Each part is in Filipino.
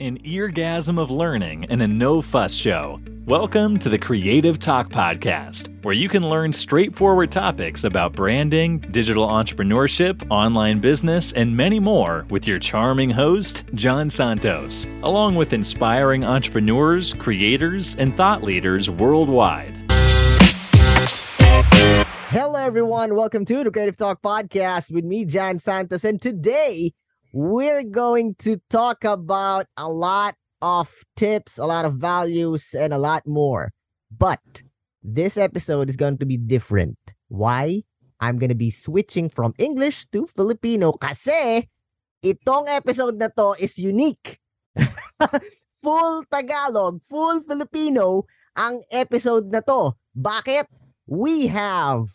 an eargasm of learning and a no fuss show. Welcome to the Creative Talk Podcast, where you can learn straightforward topics about branding, digital entrepreneurship, online business, and many more with your charming host, John Santos, along with inspiring entrepreneurs, creators, and thought leaders worldwide. Hello, everyone. Welcome to the Creative Talk Podcast with me, John Santos. And today, we're going to talk about a lot of tips, a lot of values, and a lot more. But this episode is going to be different. Why? I'm going to be switching from English to Filipino kasi itong episode na to is unique. full Tagalog, full Filipino ang episode na to. Bakit? We have,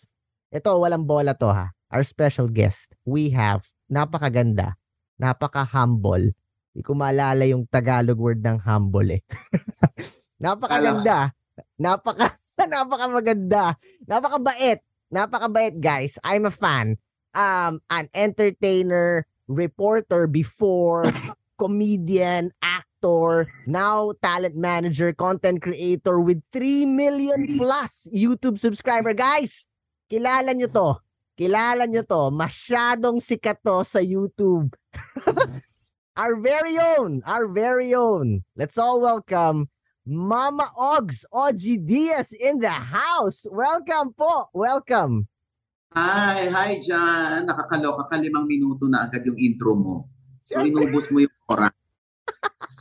ito walang bola to ha, our special guest. We have, napakaganda, napaka-humble. Hindi ko maalala yung Tagalog word ng humble eh. Napakaganda. Napaka napaka maganda. Napakabait. Napakabait, guys. I'm a fan. Um an entertainer, reporter before, comedian, actor, now talent manager, content creator with 3 million plus YouTube subscriber. Guys, kilala nyo to. Kilala nyo to. Masyadong sikat to sa YouTube. our very own, our very own. Let's all welcome Mama Ogs, OG Diaz in the house. Welcome po. Welcome. Hi, hi John. Nakakaloka ka limang minuto na agad yung intro mo. So inubos mo yung oras.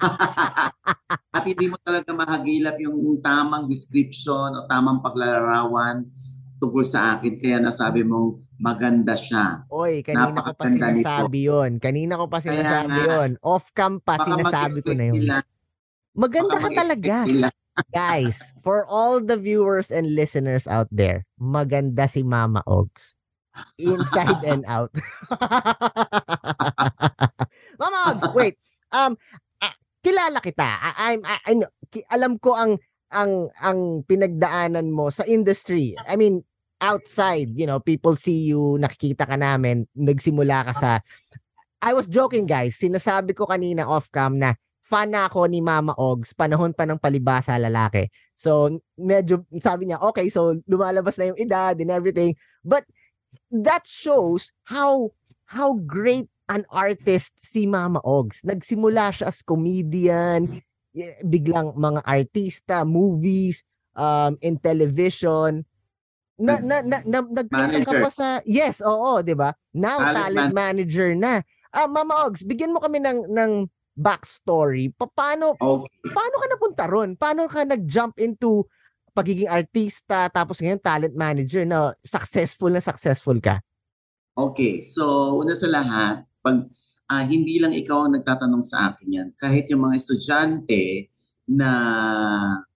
At hindi mo talaga mahagilap yung tamang description o tamang paglalarawan tungkol sa akin. Kaya nasabi mong maganda siya. Oy, kanina ko pa sinasabi yun. Kanina ko pa sinasabi yun. Off-cam pa sinasabi ko na yun. Nila, maganda ka talaga. Guys, for all the viewers and listeners out there, maganda si Mama Ogs. Inside and out. Mama Ogs, wait. Um, uh, kilala kita. I, I'm, I, I, alam ko ang ang ang pinagdaanan mo sa industry. I mean, outside, you know, people see you, nakikita ka namin, nagsimula ka sa I was joking guys, sinasabi ko kanina off cam na fan na ako ni Mama Ogs panahon pa ng palibasa lalaki. So medyo sabi niya, okay, so lumalabas na yung edad and everything. But that shows how how great an artist si Mama Ogs. Nagsimula siya as comedian, biglang mga artista, movies, um, in television, na na na, na nagpunta ka pa sa yes, oo, 'di ba? Now talent, talent man- manager na. Ah, Mama Ogs, bigyan mo kami ng ng backstory. Paano okay. paano ka napunta ron? Paano ka nag-jump into pagiging artista tapos ngayon talent manager na successful na successful ka? Okay, so una sa lahat, pag uh, hindi lang ikaw ang nagtatanong sa akin yan, kahit yung mga estudyante na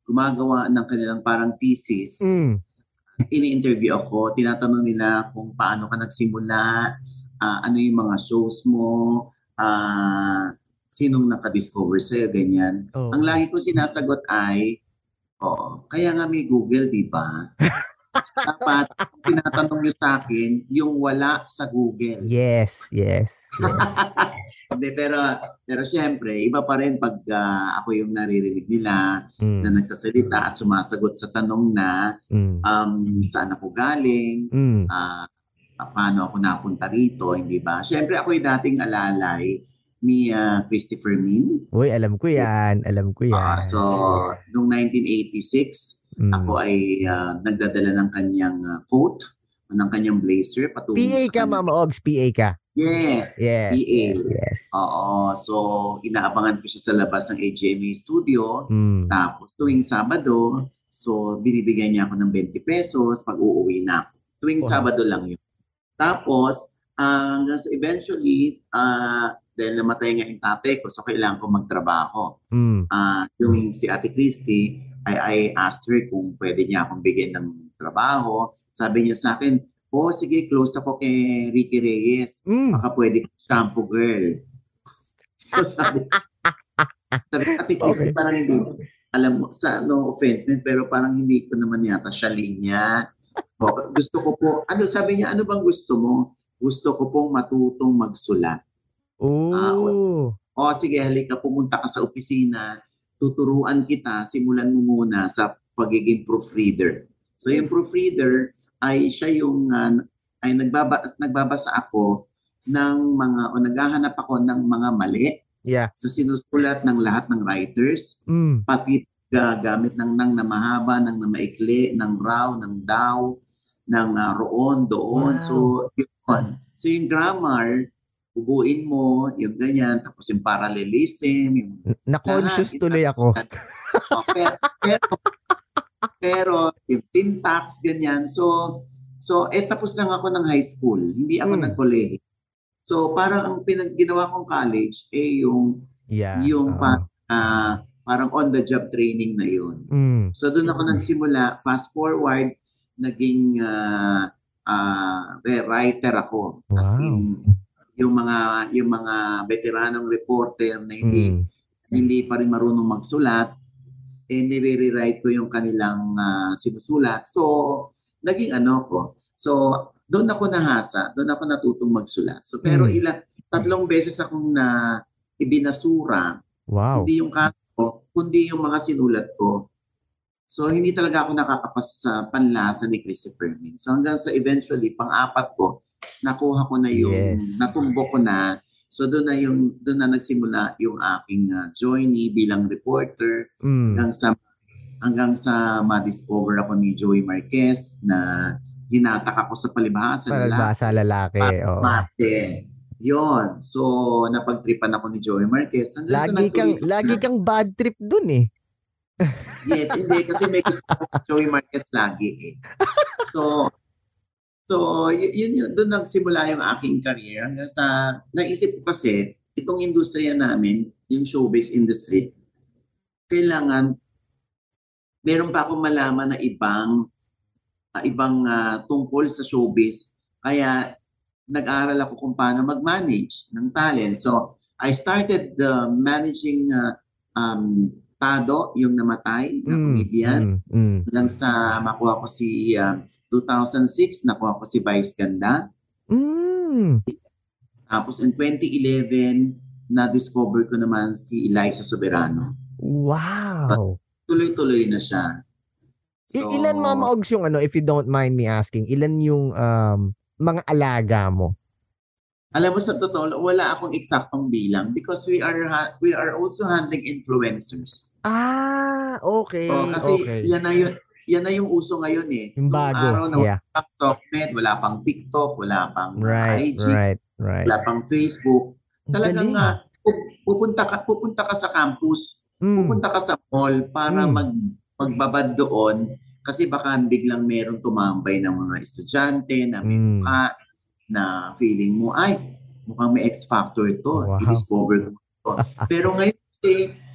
gumagawa ng kanilang parang thesis, mm ini-interview ako, tinatanong nila kung paano ka nagsimula, uh, ano yung mga shows mo, uh, sinong nakadiscover sa'yo, ganyan. Oh. Ang lagi ko sinasagot ay, oo, kaya nga may Google, di ba? dapat tinatanong niyo sa akin yung wala sa Google. Yes, yes. yes. Hindi, pero pero siyempre, iba pa rin pag uh, ako yung naririnig nila mm. na nagsasalita at sumasagot sa tanong na mm. um, saan ako galing, mm. uh, paano ako napunta rito, hindi ba? Siyempre, ako yung dating alalay ni uh, Christopher Min. Uy, alam ko yan. Alam ko yan. Uh, so, noong 1986, Mm. Ako ay uh, nagdadala ng kanyang uh, coat, ng kanyang blazer. Patungo PA ka, Mama Ogs, PA ka. Yes, yes PA. Yes, yes. Oo, so inaabangan ko siya sa labas ng AGMA studio. Mm. Tapos tuwing Sabado, so binibigyan niya ako ng 20 pesos pag uuwi na ako. Tuwing wow. Sabado lang yun. Tapos, hanggang uh, eventually, uh, dahil namatay nga yung tatay ko, so kailangan ko magtrabaho. Mm. Uh, yung si Ate Christy, I, I asked her kung pwede niya akong bigyan ng trabaho. Sabi niya sa akin, oh sige, close ako kay Ricky Reyes. Mm. Baka pwede shampoo girl. So sabi, sabi Christy, okay. parang hindi, alam mo, sa no offense man, pero parang hindi ko naman yata siya linya. O, gusto ko po, ano sabi niya, ano bang gusto mo? Gusto ko pong matutong magsulat. Oh. Uh, o sige, halika, pumunta ka sa opisina, tuturuan kita, simulan mo muna sa pagiging proofreader. So yung proofreader ay siya yung uh, ay nagbaba, nagbabasa ako ng mga o naghahanap ako ng mga mali yeah. sa sinusulat ng lahat ng writers, mm. pati gagamit ng nang na mahaba, ng na maikli, ng raw, ng daw, ng uh, roon, doon. Wow. So, yun. So, yung grammar, bubuin mo, yung ganyan, tapos yung parallelism, yung... Na-conscious tuloy ako. oh, pero, pero, pero, yung syntax, ganyan. So, so, eh, tapos lang ako ng high school. Hindi ako hmm. nag-college. So, parang ang pinag ginawa kong college, eh, yung, yeah. yung uh-huh. pa, uh, parang on-the-job training na yun. Mm. So, doon ako nagsimula. Fast forward, naging uh, uh, writer ako. Wow. As in, yung mga yung mga veteranong reporter na hindi mm. hindi pa rin marunong magsulat eh nire-rewrite ko yung kanilang uh, sinusulat. So, naging ano ko. So, doon ako nahasa, doon ako natutong magsulat. So, pero mm. ilang tatlong beses akong na ibinasura. Wow. Hindi yung kaso, kundi yung mga sinulat ko. So, hindi talaga ako nakakapasa sa panlasa ni Christopher Min. So, hanggang sa eventually, pang-apat ko, nakuha ko na yung, yes. natumbok ko na. So doon na yung doon na nagsimula yung aking uh, journey bilang reporter mm. hanggang sa hanggang sa ma-discover ako ni Joey Marquez na hinatak ako sa palibhasa palibhasa lalaki. lalaki oh. Mate. Yon. So napagtripan ako ni Joey Marquez. Hanggang lagi kang na, lagi kang bad trip dun eh. yes, hindi kasi may gusto ko Joey Marquez lagi eh. So So, y- yun yun. Doon nagsimula yung aking career. Hanggang sa, naisip ko kasi, itong industriya namin, yung showbiz industry, kailangan, meron pa akong malaman na ibang, uh, ibang uh, tungkol sa showbiz. Kaya, nag-aral ako kung paano mag-manage ng talent. So, I started uh, managing uh, um, Tado, yung namatay na mm, comedian. Mm, mm. Hanggang sa makuha ko si uh, 2006, nakuha ko si Vice Ganda. Mm. Tapos in 2011, na-discover ko naman si Eliza Soberano. Wow! tuloy-tuloy na siya. So, ilan Mama Ogs yung ano, if you don't mind me asking, ilan yung um, mga alaga mo? Alam mo sa totoo, wala akong eksaktong bilang because we are ha- we are also handling influencers. Ah, okay. So, kasi okay. yan na yun, yan na yung uso ngayon eh. Yung bago. Noong araw na yeah. wala pang Socknet, wala pang TikTok, wala pang right, IG, right, right. wala pang Facebook. Talagang nga, uh, pupunta ka, pupunta ka sa campus, mm. pupunta ka sa mall para mm. mag, magbabad doon kasi baka biglang merong tumambay ng mga estudyante na may mm. mukha na feeling mo, ay, mukhang may X factor to. Wow. I-discover ko to. Pero ngayon kasi,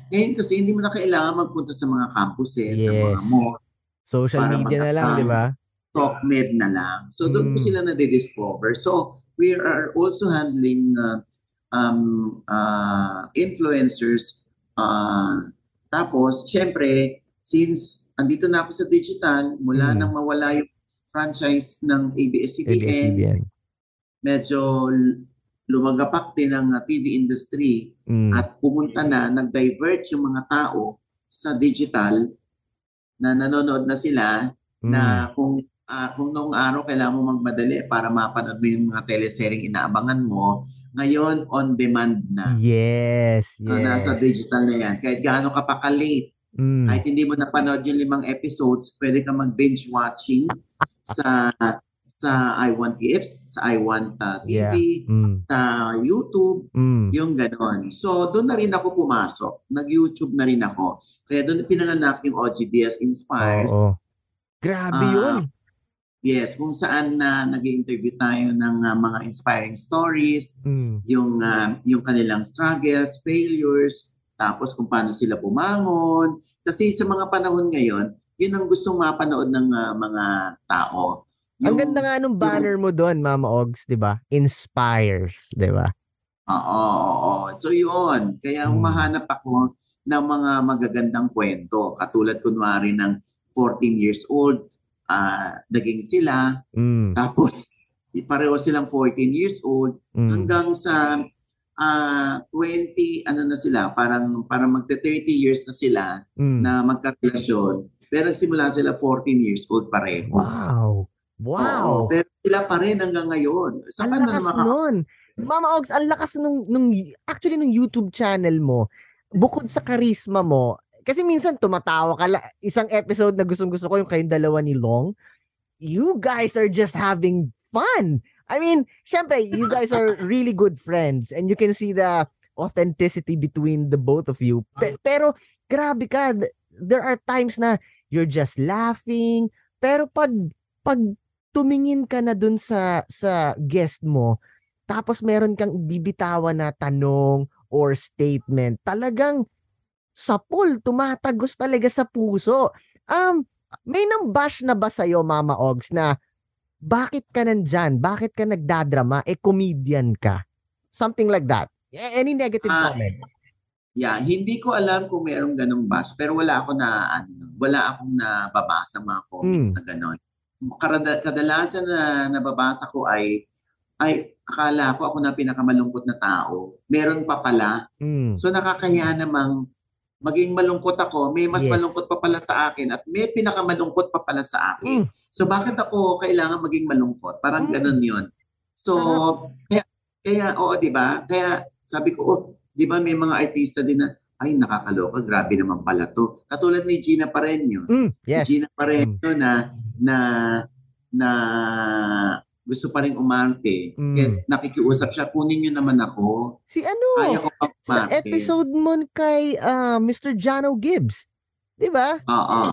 ngayon kasi hindi mo na kailangan magpunta sa mga campuses, yes. sa mga mall Social para media na lang, di ba? TalkMed na lang. So doon mm. po hmm. sila na-discover. So we are also handling uh, um, uh, influencers. Uh, tapos, syempre, since andito na ako sa digital, mula mm. nang mawala yung franchise ng ABS-CBN, ABS-CBN. medyo lumagapak din ang TV industry mm. at pumunta na, nag-divert yung mga tao sa digital na nanonood na sila mm. na kung uh, kung noong araw kailangan mo magmadali para mapanood mo yung mga teleseryeng inaabangan mo, ngayon on demand na. Yes, yes. So, nasa digital na yan. Kahit gaano ka pa ka-late, mm. kahit hindi mo napanood yung limang episodes, pwede ka mag-binge watching sa sa I Want Gifts, sa I Want uh, TV, yeah. mm. sa YouTube, mm. yung ganon. So, doon na rin ako pumasok. Nag-YouTube na rin ako. Kaya doon pinanganak yung OGDS Inspires. Oo. Grabe uh, yun. Yes, kung saan na uh, nag-interview tayo ng uh, mga inspiring stories, mm. yung uh, yung kanilang struggles, failures, tapos kung paano sila bumangon. Kasi sa mga panahon ngayon, yun ang gustong mapanood ng uh, mga tao. Yung, ang ganda nga nung banner yung, mo doon, Mama Ogs, 'di ba? Inspires, 'di ba? Oo, oo. So yun, kaya hmm. humahanap ako ng mga magagandang kwento. Katulad kunwari ng 14 years old, uh, naging sila. Mm. Tapos pareho silang 14 years old mm. hanggang sa uh, 20, ano na sila, parang, parang magte 30 years na sila mm. na magkarelasyon. Pero nagsimula sila 14 years old pareho. Wow. Wow. Oo, pero sila pa rin hanggang ngayon. Saan ang lakas maka- nun. Mama Ogs, ang lakas nung, nung, actually nung YouTube channel mo, bukod sa karisma mo, kasi minsan tumatawa ka, isang episode na gustong gusto ko yung kayong dalawa ni Long, you guys are just having fun. I mean, syempre, you guys are really good friends and you can see the authenticity between the both of you. Pe- pero, grabe ka, there are times na you're just laughing, pero pag, pag tumingin ka na dun sa, sa guest mo, tapos meron kang bibitawan na tanong or statement, talagang sa pool, tumatagos talaga sa puso. Um, may nang bash na ba sa'yo, Mama Ogs, na bakit ka nandyan? Bakit ka nagdadrama? Eh, comedian ka. Something like that. Any negative uh, comment? Yeah, hindi ko alam kung mayroong ganong bash, pero wala ako na, ano, wala akong nababasa mga comments mm. na ganon. Kadalasan na nababasa ko ay, ay, akala ko ako na pinakamalungkot na tao. Meron pa pala. Mm. So nakakaya namang maging malungkot ako, may mas yes. malungkot pa pala sa akin at may pinakamalungkot pa pala sa akin. Mm. So bakit ako kailangan maging malungkot? Parang mm. ganun 'yon. So kaya, kaya oo, 'di ba? Kaya sabi ko, oh, 'di ba may mga artista din na ay nakakaloka, grabe naman pala to. Katulad ni Gina Pareño. Mm, yes. Si Gina Pareño mm. na na na gusto pa rin umarte. Mm. Kasi nakikiusap siya, kunin niyo naman ako. Si ano? Kaya ko pa Sa episode mo kay uh, Mr. Jano Gibbs. Di ba? Oo.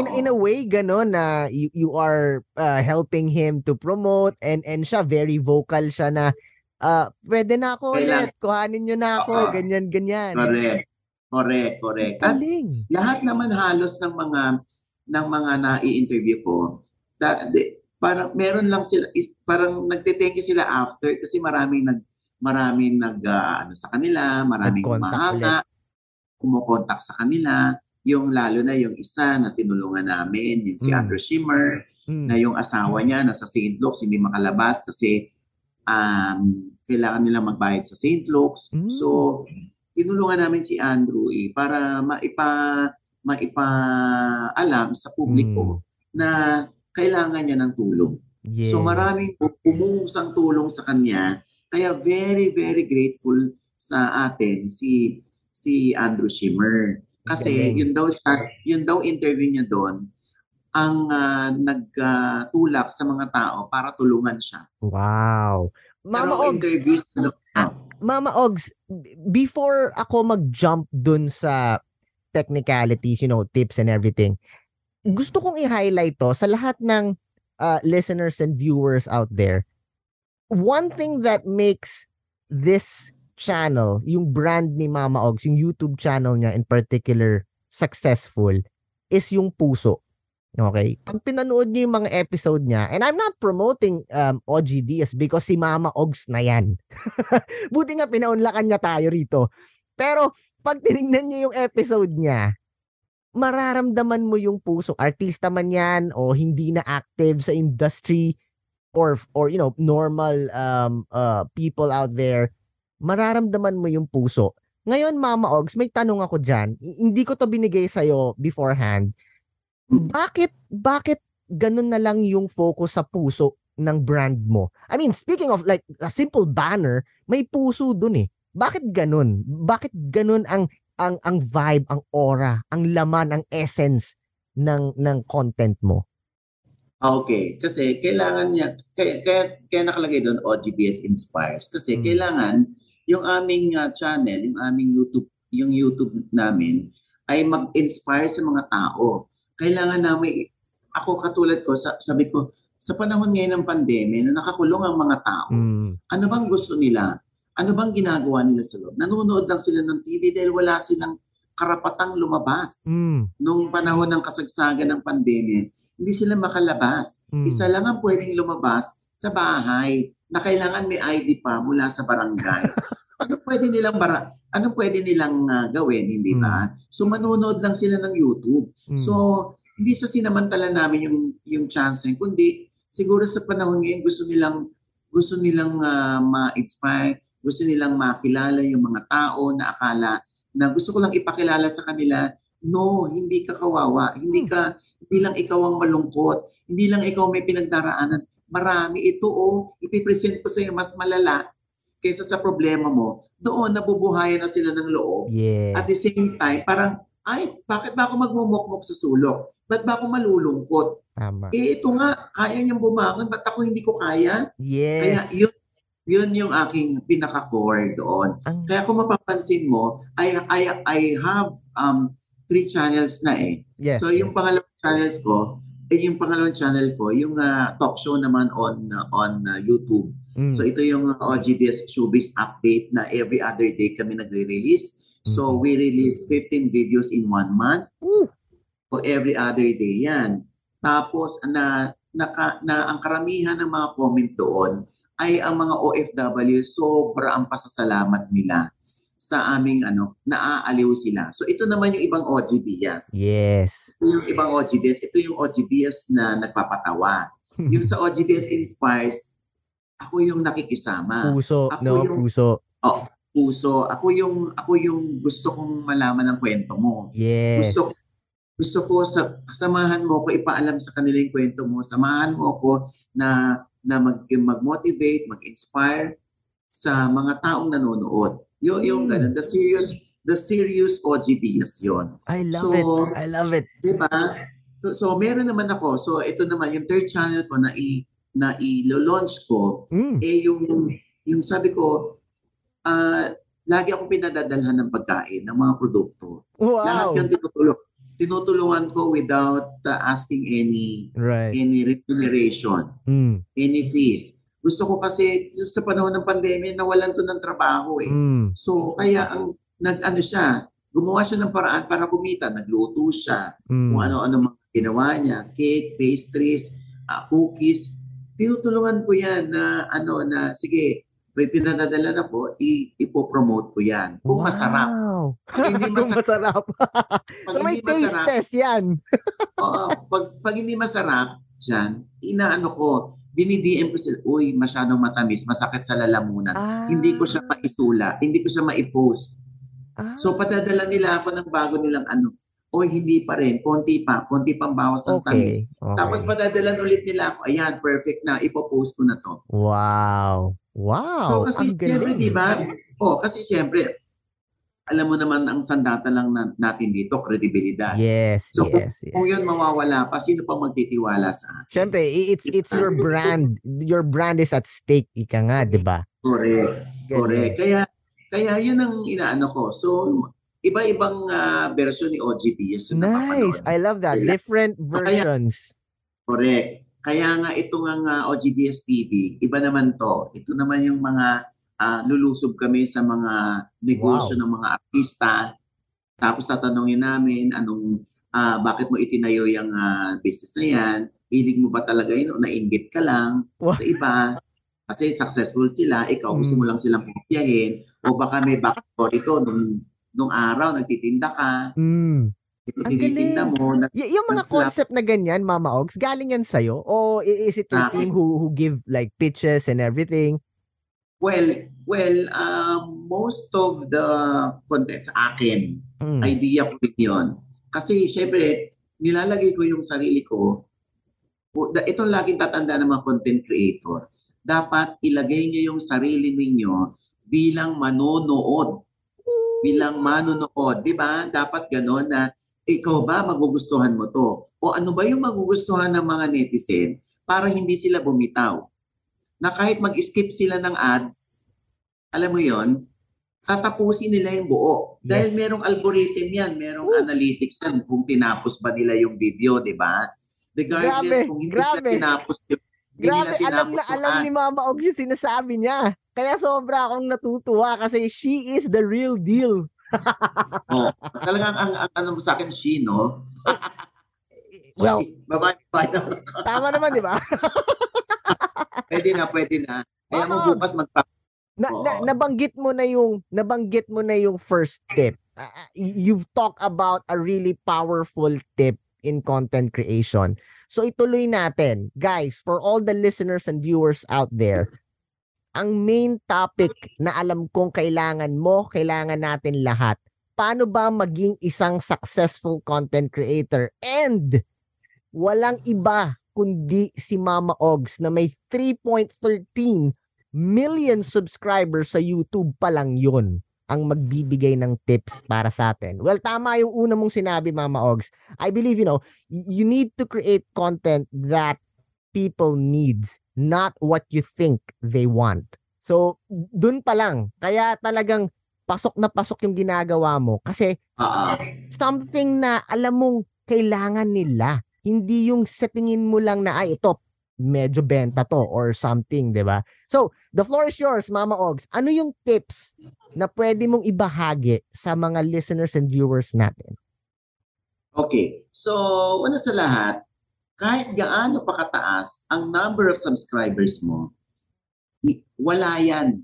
In, in a way, gano'n na you, you are uh, helping him to promote and and siya, very vocal siya na uh, pwede na ako Kailan, ulit, kuhanin niyo na ako, Uh-oh. ganyan, ganyan. Correct. Correct, correct. At lahat naman halos ng mga ng mga na-interview ko, that, parang meron lang sila is, parang nagte-thank you sila after kasi maraming nag maraming nag uh, ano sa kanila, maraming umahanga, kumukontak sa kanila, yung lalo na yung isa na tinulungan namin, yung si mm. Andrew Shimmer, mm. na yung asawa niya nasa St. Luke's hindi makalabas kasi um, kailangan nila magbayad sa St. Luke's. Mm. So, tinulungan namin si Andrew eh, para maipa maipa-alam sa publiko mm. na kailangan niya ng tulong. Yes. So maraming umusang tulong sa kanya. Kaya very, very grateful sa atin si si Andrew Shimmer. Kasi okay. yun daw siya, yun daw interview niya doon ang uh, nagtulak uh, sa mga tao para tulungan siya. Wow. Mama Pero Ogs, uh, Mama Ogs, before ako mag-jump dun sa technicalities, you know, tips and everything, gusto kong i-highlight to sa lahat ng uh, listeners and viewers out there. One thing that makes this channel, yung brand ni Mama Ogs, yung YouTube channel niya in particular, successful, is yung puso. Okay? Pag pinanood niyo yung mga episode niya, and I'm not promoting um, OGDS because si Mama Ogs na yan. Buti nga pinaunlakan niya tayo rito. Pero pag tinignan niyo yung episode niya, mararamdaman mo yung puso. Artista man yan o hindi na active sa industry or or you know normal um uh people out there mararamdaman mo yung puso. Ngayon Mama Ogs may tanong ako diyan hindi ko to binigay sa iyo beforehand bakit bakit ganun na lang yung focus sa puso ng brand mo? I mean speaking of like a simple banner may puso dun eh. Bakit ganun? Bakit ganun ang ang ang vibe, ang aura, ang laman, ang essence ng ng content mo? Okay, kasi kailangan niya kaya kaya, kaya nakalagay doon OGBS inspires kasi hmm. kailangan yung aming uh, channel, yung aming YouTube, yung YouTube namin ay mag-inspire sa mga tao. Kailangan namin ako katulad ko sabi ko sa panahon ngayon ng pandemya na nakakulong ang mga tao, hmm. ano bang gusto nila? Ano bang ginagawa nila sa loob? Nanonood lang sila ng TV dahil wala silang karapatang lumabas. Mm. Nung panahon ng kasagsagan ng pandemya, hindi sila makalabas. Mm. Isa lang ang pwedeng lumabas sa bahay na kailangan may ID pa mula sa barangay. ano pwede nilang bara ano pwede nilang uh, gawin, hindi ba? Mm. So manonood lang sila ng YouTube. Mm. So hindi sa sinamantala namin yung yung chance kundi siguro sa panahon ngayon gusto nilang gusto nilang uh, ma-inspire gusto nilang makilala yung mga tao na akala na gusto ko lang ipakilala sa kanila, no, hindi ka kawawa, hindi Hmm. ka, hindi lang ikaw ang malungkot, hindi lang ikaw may pinagdaraanan. Marami ito oh, ipipresent ko sa iyo mas malala kaysa sa problema mo. Doon nabubuhayan na sila ng loob. Yeah. At the same time, parang, ay, bakit ba ako magmumukmok sa sulok? Ba't ba ako malulungkot? Tama. Eh, ito nga, kaya niyang bumangon, ba't ako hindi ko kaya? Kaya Yes. yun, yun yung aking pinaka-core doon. Ang, Kaya kung mapapansin mo, I, I, I have um, three channels na eh. yes. so yung yes. pangalawang channels ko, eh, yung pangalawang channel ko, yung ah, talk show naman on uh, on uh, YouTube. Mm. So ito yung uh, OGDS Showbiz update na every other day kami nagre-release. So Mhm. we release 15 videos in one month. Woo! So every other day yan. Tapos na, naka, na ang karamihan ng mga comment doon ay ang mga OFW sobra ang pasasalamat nila sa aming ano, naaaliw sila. So ito naman yung ibang OGDS. Yes. Ito yung ibang OGDS, ito yung OGDS na nagpapatawa. Yung sa OGDS Inspires, ako yung nakikisama. puso, Ako no? yung- Puso. Puso, ako yung ako yung gusto kong malaman ng kwento mo. Yes. Gusto gusto ko sa samahan mo ko ipaalam sa kanila yung kwento mo. Samahan mo ko na na mag mag-motivate, mag-inspire sa mga taong nanonood. Yung yung Mm. ganun, the serious the serious OGDS yon. I love So, it. I love it. 'Di ba? So, so meron naman ako. So ito naman yung third channel ko na i na i-launch ko Mm. eh yung yung sabi ko ah lagi akong pinadadalhan ng pagkain ng mga produkto. Lahat Wow. yun tinutulong. Tinutulungan ko without uh, asking any Right. any remuneration, Mm. any fees. Gusto ko kasi sa panahon ng pandemya nawalan to ng trabaho eh. Mm. So kaya ang nag-ano siya, gumawa siya ng paraan para kumita, nagluto siya, Mm. kung ano-ano mga ginawa niya, cake, pastries, ah, cookies. Tinutulungan ko yan na ano na sige, may pinadadala na po, i- ipopromote ko yan. Kung masarap. Wow. Pag hindi Kung masarap, masarap. pag so may taste masarap, test yan. oo, pag, pag hindi masarap, dyan, inaano ko, dinidm ko sila, uy, masyadong matamis, masakit sa lalamunan. Ah. Hindi ko siya maisula, hindi ko siya maipost. Ah. So padadala nila ako ng bago nilang ano, oy, hindi pa rin, konti pa, konti pang bawas ng tamis. okay. okay. Tapos padadalan ulit nila ako, ayan, perfect na, ipopost ko na to. Wow. Wow. so kasi ang siyempre, di ba? Oh, kasi siyempre, alam mo naman ang sandata lang na, natin dito, kredibilidad. Yes, So, yes, yes. Kung yun mawawala pa, sino pa magtitiwala sa akin? Siyempre, it's it's your brand. Your brand is at stake, ika nga, 'di ba? Correct. Galing. Correct. Kaya, kaya yun ang inaano ko. So, iba-ibang ah, version ni OGDS yung Nice. I love that. Kaya- Different versions. Correct. Kaya nga ito nga nga OGDS TV, iba naman to. Ito naman yung mga ah, lulusob kami sa mga negosyo ng mga artista. Tapos tatanungin namin anong ah, bakit mo itinayo yung ah, business na yan? Hilig mo ba talaga yun o nainggit ka lang Wow. sa iba? Kasi successful sila, ikaw gusto mo Mm. lang silang kopyahin o baka may backstory to nung nung araw nagtitinda ka, Mm. Ang galing. mo, na, Y- yung mga concept na ganyan, Mama Ogs, galing yan sa'yo? O is it your team who who give like pitches and everything? Well, well, uh, most of the content sa akin, Mm. idea ko rin yun. Kasi syempre, nilalagay ko yung sarili ko. O, da- Ito laging tatanda ng mga content creator. Dapat ilagay niyo yung sarili ninyo bilang manonood. Bilang manonood. Di ba? Dapat gano'n na ikaw ba magugustuhan mo to? O ano ba yung magugustuhan ng mga netizen para hindi sila bumitaw? Na kahit mag-skip sila ng ads, alam mo yon tatapusin nila yung buo. Dahil Yes. merong algorithm yan, merong Woo! analytics yan kung tinapos ba nila yung video, di ba? Regardless Grabe, kung hindi grabe. sila tinapos yung Grabe, nila alam na tinapos alam ad. ni Mama Og yung sinasabi niya. Kaya sobra akong natutuwa kasi she is the real deal. Oh, talagang ang, ang, ano sa akin, she, no? Well, babae, babae. tama naman, di ba? pwede na, pwede na. Kaya mo bukas magpa... Na, na, nabanggit mo na yung nabanggit mo na yung first tip. Y- you've talked about a really powerful tip in content creation. So ituloy natin. Guys, for all the listeners and viewers out there, ang main topic na alam kong kailangan mo, kailangan natin lahat. Paano ba maging isang successful content creator? And walang iba kundi si Mama Ogs na may 3.13 million subscribers sa YouTube pa lang yun ang magbibigay ng tips para sa atin. Well, tama yung una mong sinabi, Mama Ogs. I believe, you know, you need to create content that people needs, not what you think they want. So, dun pa lang. Kaya talagang pasok na pasok yung ginagawa mo kasi uh-uh. something na alam mong kailangan nila. Hindi yung sa tingin mo lang na, ay, ito, medyo benta to or something, di ba? So, the floor is yours, Mama Ogs. Ano yung tips na pwede mong ibahagi sa mga listeners and viewers natin? Okay. So, una sa lahat, kahit gaano pa kataas ang number of subscribers mo, wala yan.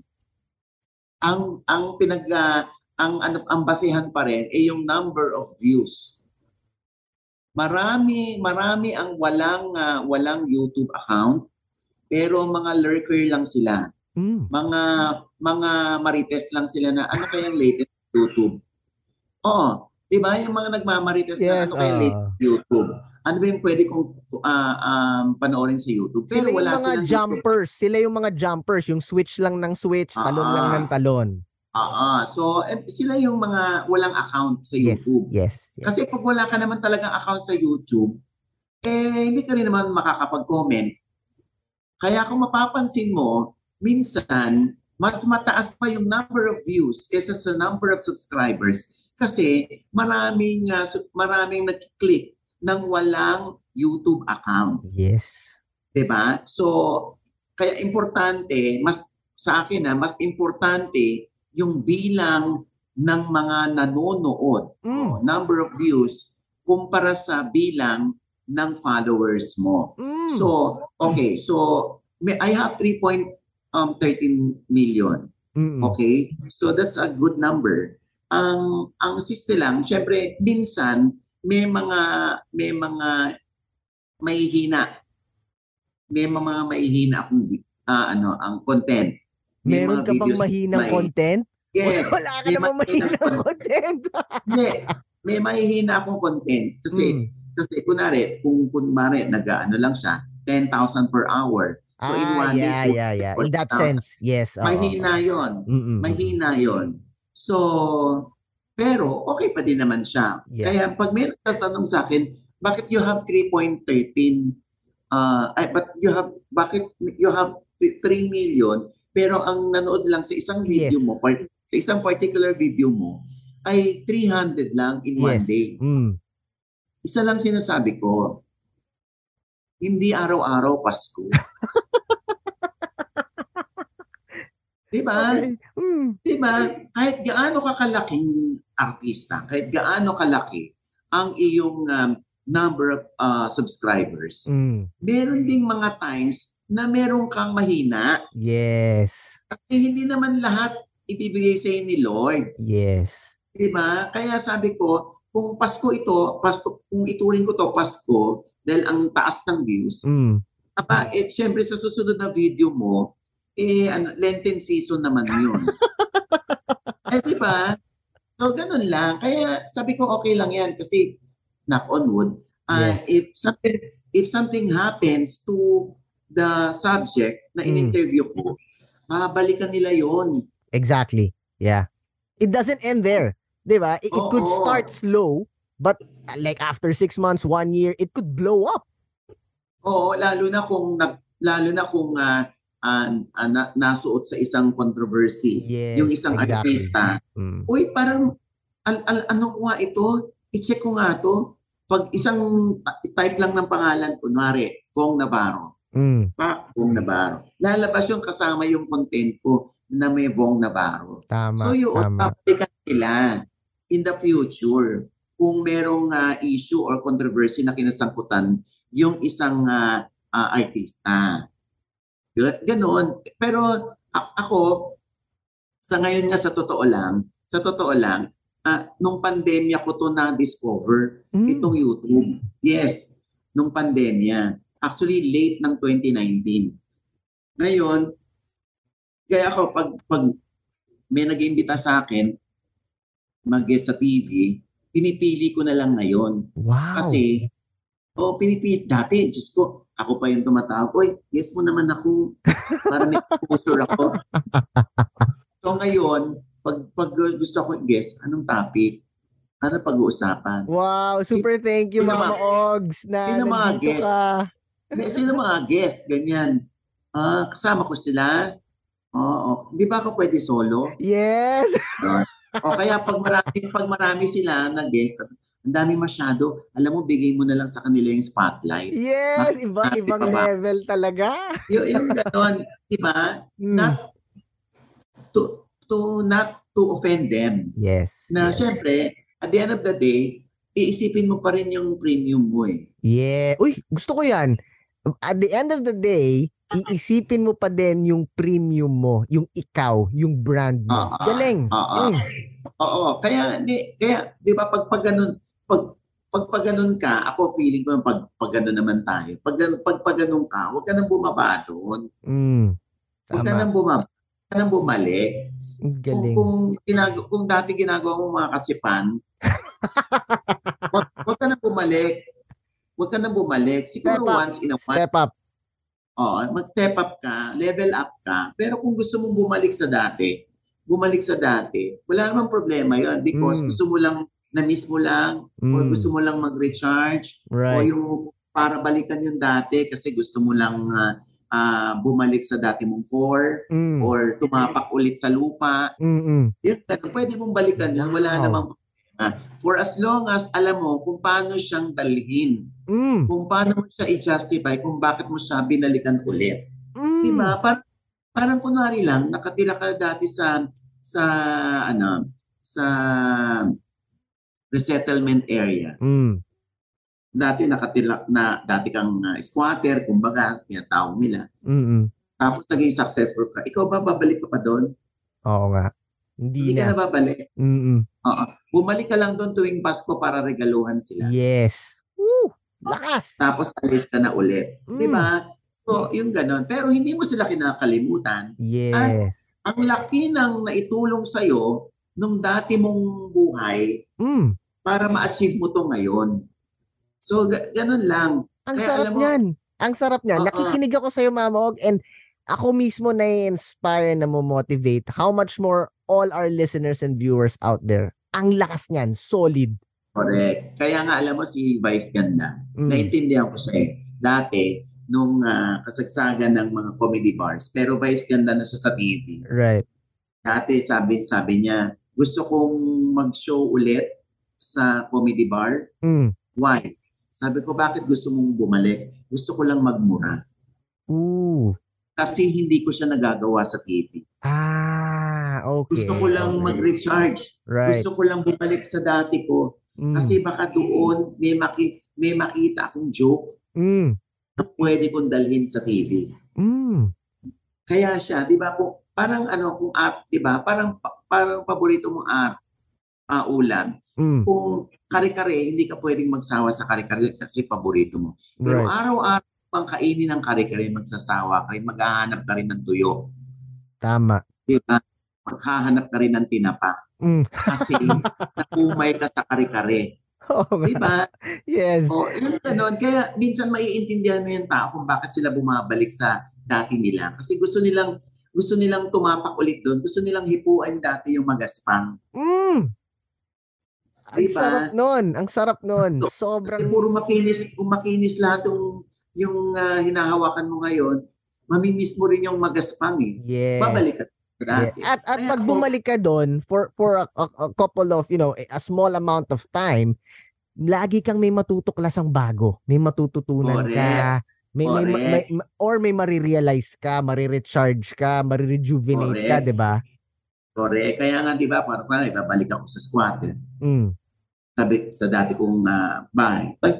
Ang ang pinag uh, ang ano ang basehan pa rin ay yung number of views. Marami, marami ang walang uh, walang YouTube account pero mga lurker lang sila. Mm. Mga mga marites lang sila na ano kayang latest YouTube. Oh, 'di ba? Yung mga nagmamarites yes, na ano kayang uh... latest YouTube. Ano ba yung pwede kong uh, um, panoorin sa YouTube? Pero sila wala yung mga jumpers. YouTube. Sila yung mga jumpers. Yung switch lang ng switch, talon uh-huh. lang ng talon. Ah, so eh, sila yung mga walang account sa YouTube. Yes, yes, Kasi pag wala ka naman talagang account sa YouTube, eh hindi ka rin naman makakapag-comment. Kaya kung mapapansin mo, minsan mas mataas pa yung number of views kaysa sa number of subscribers kasi maraming uh, maraming nag-click ng walang YouTube account. Yes. 'Di ba? So kaya importante mas sa akin na mas importante yung bilang ng mga nanonood, mm. number of views, kumpara sa bilang ng followers mo. Mm. So, okay, so may, I have 3.13 um, million. Mm-mm. Okay? So that's a good number. Ang ang siste lang, syempre minsan may mga may mga may hina. May mga mahihina akong uh, ano, ang content. May Meron ka bang mahinang may, content? Yes. Wala ka namang mahinang content. Hindi. May mahihina akong content. Kasi, mm. kasi kunwari, kung kunwari, nag-ano lang siya, 10,000 per hour. So ah, in one yeah, day, yeah, yeah. In that sense, yes. Oh. Mahina yon. Mahina yon. So, pero okay pa din naman siya. Yeah. Kaya pag may nagtatanong sa akin, bakit you have 3.13 uh, but you have bakit you have 3 million pero ang nanood lang sa isang video yes. mo, part, sa isang particular video mo, ay 300 lang in yes. one day. Mm. Isa lang sinasabi ko, hindi araw-araw Pasko. Di ba? Okay. Mm. Di ba? Kahit gaano ka kalaking artista, kahit gaano kalaki ang iyong um, number of uh, subscribers, mm. meron ding mga times na meron kang mahina. Yes. Kasi hindi naman lahat ibibigay sa ni Lord. Yes. Di ba? Kaya sabi ko, kung Pasko ito, Pasko, kung ituring ko to Pasko, dahil ang taas ng views, mm. aba, eh, syempre sa susunod na video mo, eh, ano, Lenten season naman yun. eh, di ba? So, ganun lang. Kaya sabi ko, okay lang yan kasi, knock on wood, uh, yes. if something if something happens to the subject na hmm. in-interview ko, mabalikan nila yon. Exactly. Yeah. It doesn't end there. Di ba? It, it could start slow, but like after six months, one year, it could blow up. Oo, lalo na kung lalo na kung uh, uh, uh, na, nasuot sa isang controversy yes, yung isang exactly. artista. Mm. Uy, parang al, al, ano ko nga ito? I-check ko nga to. Pag isang type lang ng pangalan, kunwari, Kong Navarro. Mm. Pa, Bong Navarro. Lalabas yung kasama yung content ko na may Bong Navarro. Tama, so yung tama. nila in the future kung merong uh, issue or controversy na kinasangkutan yung isang uh, uh, artista. Ganon. Pero ako, sa ngayon nga sa totoo lang, sa totoo lang, uh, nung pandemya ko to na-discover, mm. itong YouTube. Yes, nung pandemya. Actually, late ng 2019. Ngayon, kaya ako, pag, pag may nag-iimbita sa akin, mag-guest sa TV, pinipili ko na lang ngayon. Wow. Kasi, oh, pinipili, dati, Diyos ko, ako pa yung tumatawag, Uy, yes mo naman ako. Para may exposure ako. so ngayon, pag, pag gusto ko i-guess, anong topic? Ano pag-uusapan? Wow, super thank you, Sino Mama Ogs, na sino mga guest? ka. Sino mga guest? Ganyan. Ah, kasama ko sila. Oo. Hindi ba ako pwede solo? Yes! O kaya pag marami, pag marami sila na guest, ang dami masyado, alam mo, bigay mo na lang sa kanila yung spotlight. Yes! Iba, ibang pa ba? level talaga. Yung, yung ganon, di ba? Hmm. Not to, to, not to offend them. Yes. Na yes. syempre, at the end of the day, iisipin mo pa rin yung premium mo eh. Yeah. Uy, gusto ko yan. At the end of the day, iisipin mo pa din yung premium mo, yung ikaw, yung brand mo. Ah, Galing. ah, ah. Mm. Oo, kaya di kaya 'di ba pag pag ganun, pag pag pag ganun ka, ako feeling ko pag pag ganun naman tayo. Pag pag pag ganun ka, huwag ka nang bumaba doon. Mm. Huwag ka Tama. nang bumaba. Huwag ka nang bumalik. Ang Kung, Galing. kung, ginag kung dati ginagawa mo mga katsipan, wag, wag ka nang bumalik. Huwag ka nang bumalik. Siguro Step up. once in a while, Step up. oh, mag-step up ka, level up ka. Pero kung gusto mong bumalik sa dati, bumalik sa dati, wala namang problema yon because Mm. gusto mo lang, na-miss mo lang, or Mm. gusto mo lang mag-recharge, o Right. yung para balikan yung dati kasi gusto mo lang ah, ah, bumalik sa dati mong core, Mm. or tumapak ulit sa lupa. Mm-mm. Yun, pwede mong balikan yan. Wala Wow. namang problema. For as long as alam mo kung paano siyang dalhin, Mm. kung paano mo siya i-justify, kung bakit mo siya binalikan ulit. Mm. Di ba? Par- parang kunwari lang, nakatira ka dati sa, sa, ano, sa resettlement area. Mm. Dati nakatira na, dati kang uh, squatter, kumbaga, tinatawag nila. Mm-mm. Tapos naging successful ka. Ikaw ba, babalik ka pa doon? Oo nga. Hindi Hindi ka na. na babalik. Mm-mm. Oo. Bumalik ka lang doon tuwing Pasko para regaluhan sila. Yes. Woo! Lakas. Tapos alis ka na ulit. Mm. Di ba? So, yung ganon. Pero hindi mo sila kinakalimutan. Yes. Ang laki ng naitulong sa'yo nung dati mong buhay Mm. para ma-achieve mo to ngayon. So, ga- ganun lang. Ang Kaya sarap mo- niyan. Ang sarap niyan. Oo. Nakikinig ako sa'yo, Mama Og, and ako mismo na-inspire na mo motivate. How much more all our listeners and viewers out there. Ang lakas niyan. Solid. Correct. Kaya nga alam mo si Vice Ganda, Mm. naintindihan ko siya eh. Dati, nung ah, kasagsagan ng mga comedy bars, pero Vice Ganda na siya sa TV. Right. Dati sabi, sabi niya, gusto kong mag-show ulit sa comedy bar. Mm. Why? Sabi ko, bakit gusto mong bumalik? Gusto ko lang magmura. Ooh. Kasi hindi ko siya nagagawa sa TV. Ah, okay. Gusto ko lang okay. mag-recharge. Right. Gusto ko lang bumalik sa dati ko. Mm. Kasi baka doon may, maki, may makita akong joke Mm. na pwede kong dalhin sa TV. Mm. Kaya siya, di ba, kung, parang ano, kung art, di ba, parang, pa- parang paborito mong art, ah, ulam. Mm. Kung kare-kare, hindi ka pwedeng magsawa sa kare-kare kasi paborito mo. Pero Right. araw-araw pang kainin ng kare-kare, magsasawa ka rin, maghahanap ka rin ng tuyo. Tama. Di ba? Maghahanap ka rin ng tinapa. Mm. Kasi nakumay ka sa kare-kare. Oo Di nga. ba? Yes. O, yun ganon. Kaya minsan maiintindihan mo yung tao kung bakit sila bumabalik sa dati nila. Kasi gusto nilang gusto nilang tumapak ulit doon. Gusto nilang hipuan dati yung magaspang. Mm. Ang Diba? sarap nun. Ang sarap nun. Kasi Sobrang puro makinis, kung makinis lahat yung, yung ah, hinahawakan mo ngayon, mamimiss mo rin yung magaspang eh. Yes. Babalik ka dati. At at Kaya pag bumalik ka doon for for a, a- a couple of, you know, a small amount of time, lagi kang may matutuklasang bago. May matututunan Correct. ka. May, may, may, or may marirealize ka, marirecharge ka, marirejuvenate ka. 'di ba? Correct. Kaya nga, di ba, parang parang babalik ako sa squatter. Mm. Sabi sa dati kong ah, bahay, ay,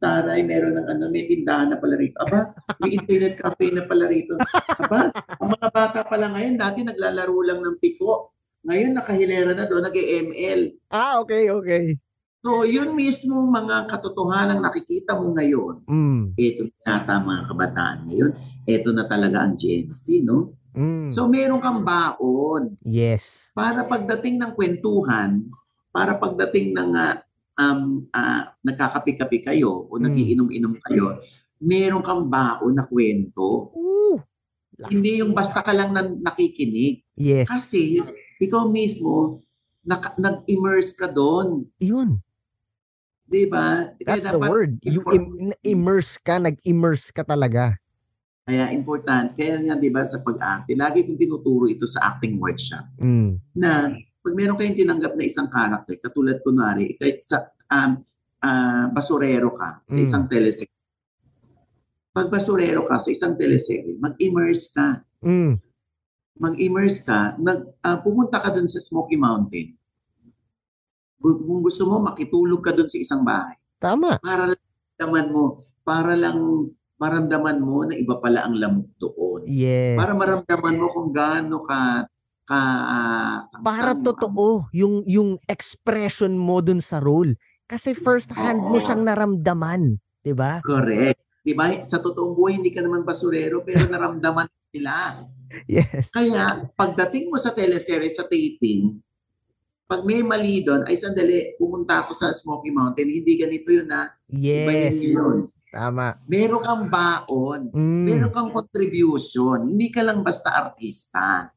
taray, meron ng ano, may tindahan na pala rito. Aba, may internet cafe na pala rito. Aba, ang mga bata pala ngayon, dati naglalaro lang ng piko. Ngayon, nakahilera na doon, nag-ML. Ah, okay, okay. So, yun mismo mga katotohanan nakikita mo ngayon. Mm. Ito na yata mga kabataan ngayon. Ito na talaga ang Gen Z, no? Mm. So meron kang baon. Yes. Para pagdating ng kwentuhan, para pagdating ng uh, um, uh, nagkakapi-kapi kayo o Mm. nagiinom-inom kayo, meron kang baon na kwento. Ooh. Hindi yung basta ka lang nan- nakikinig. Yes. Kasi ikaw mismo, naka- nag-immerse ka doon. Yun. Di ba? That's the word. You im- immerse ka, nag-immerse ka talaga. Kaya important. Kaya nga, di ba, sa pag-arte, lagi kong tinuturo ito sa acting workshop Mm. na pag meron kayong tinanggap na isang character, katulad kunwari, ikay, sa um, ah, basurero ka sa Mm. isang teleserye. Pag basurero ka sa isang teleserye, mag-immerse ka. Mm. Mag-immerse ka, mag, ah, pumunta ka dun sa Smoky Mountain. Kung gusto mo, makitulog ka dun sa isang bahay. Tama. Para lang maramdaman mo, para lang maramdaman mo na iba pala ang lamok doon. Yes. Para maramdaman mo kung gaano ka ka ah, samsam Para totoo yung yung expression mo dun sa role. Kasi first hand mo siyang naramdaman, 'di ba? Correct. Di ba? Sa totoong buhay, hindi ka naman basurero, pero naramdaman nila. Yes. Kaya, pagdating mo sa teleserye, sa taping, pag may mali doon, ay sandali, pumunta ako sa Smoky Mountain, hindi ganito yun ha. Iba Yes. yun yun. Tama. Meron kang baon. Mm. meron kang contribution. Hindi ka lang basta artista.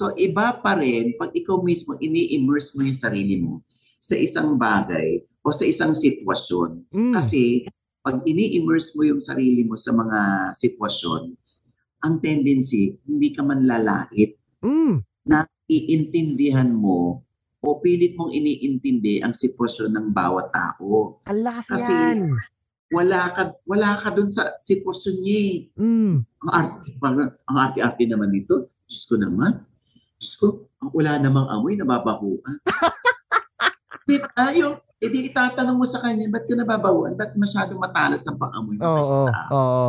So, iba pa rin pag ikaw mismo ini-immerse mo yung sarili mo sa isang bagay o sa isang sitwasyon. Mm. Kasi, pag ini-immerse mo yung sarili mo sa mga sitwasyon, ang tendency, hindi ka man lalait Mm. na iintindihan mo o pilit mong iniintindi ang sitwasyon ng bawat tao. Alas Kasi- yan. Wala ka, wala ka dun sa sitwasyon niya eh. Mm. ang arte, parang, ang arte-arte naman dito. Diyos ko naman. Diyos ko, ang wala namang amoy, nababahuan. Di ba? Yung, edi itatanong mo sa kanya, ba't ka nababahuan? Ba't masyadong matalas ang pang-amoy mo Oo. kaysa sa akin? Oo.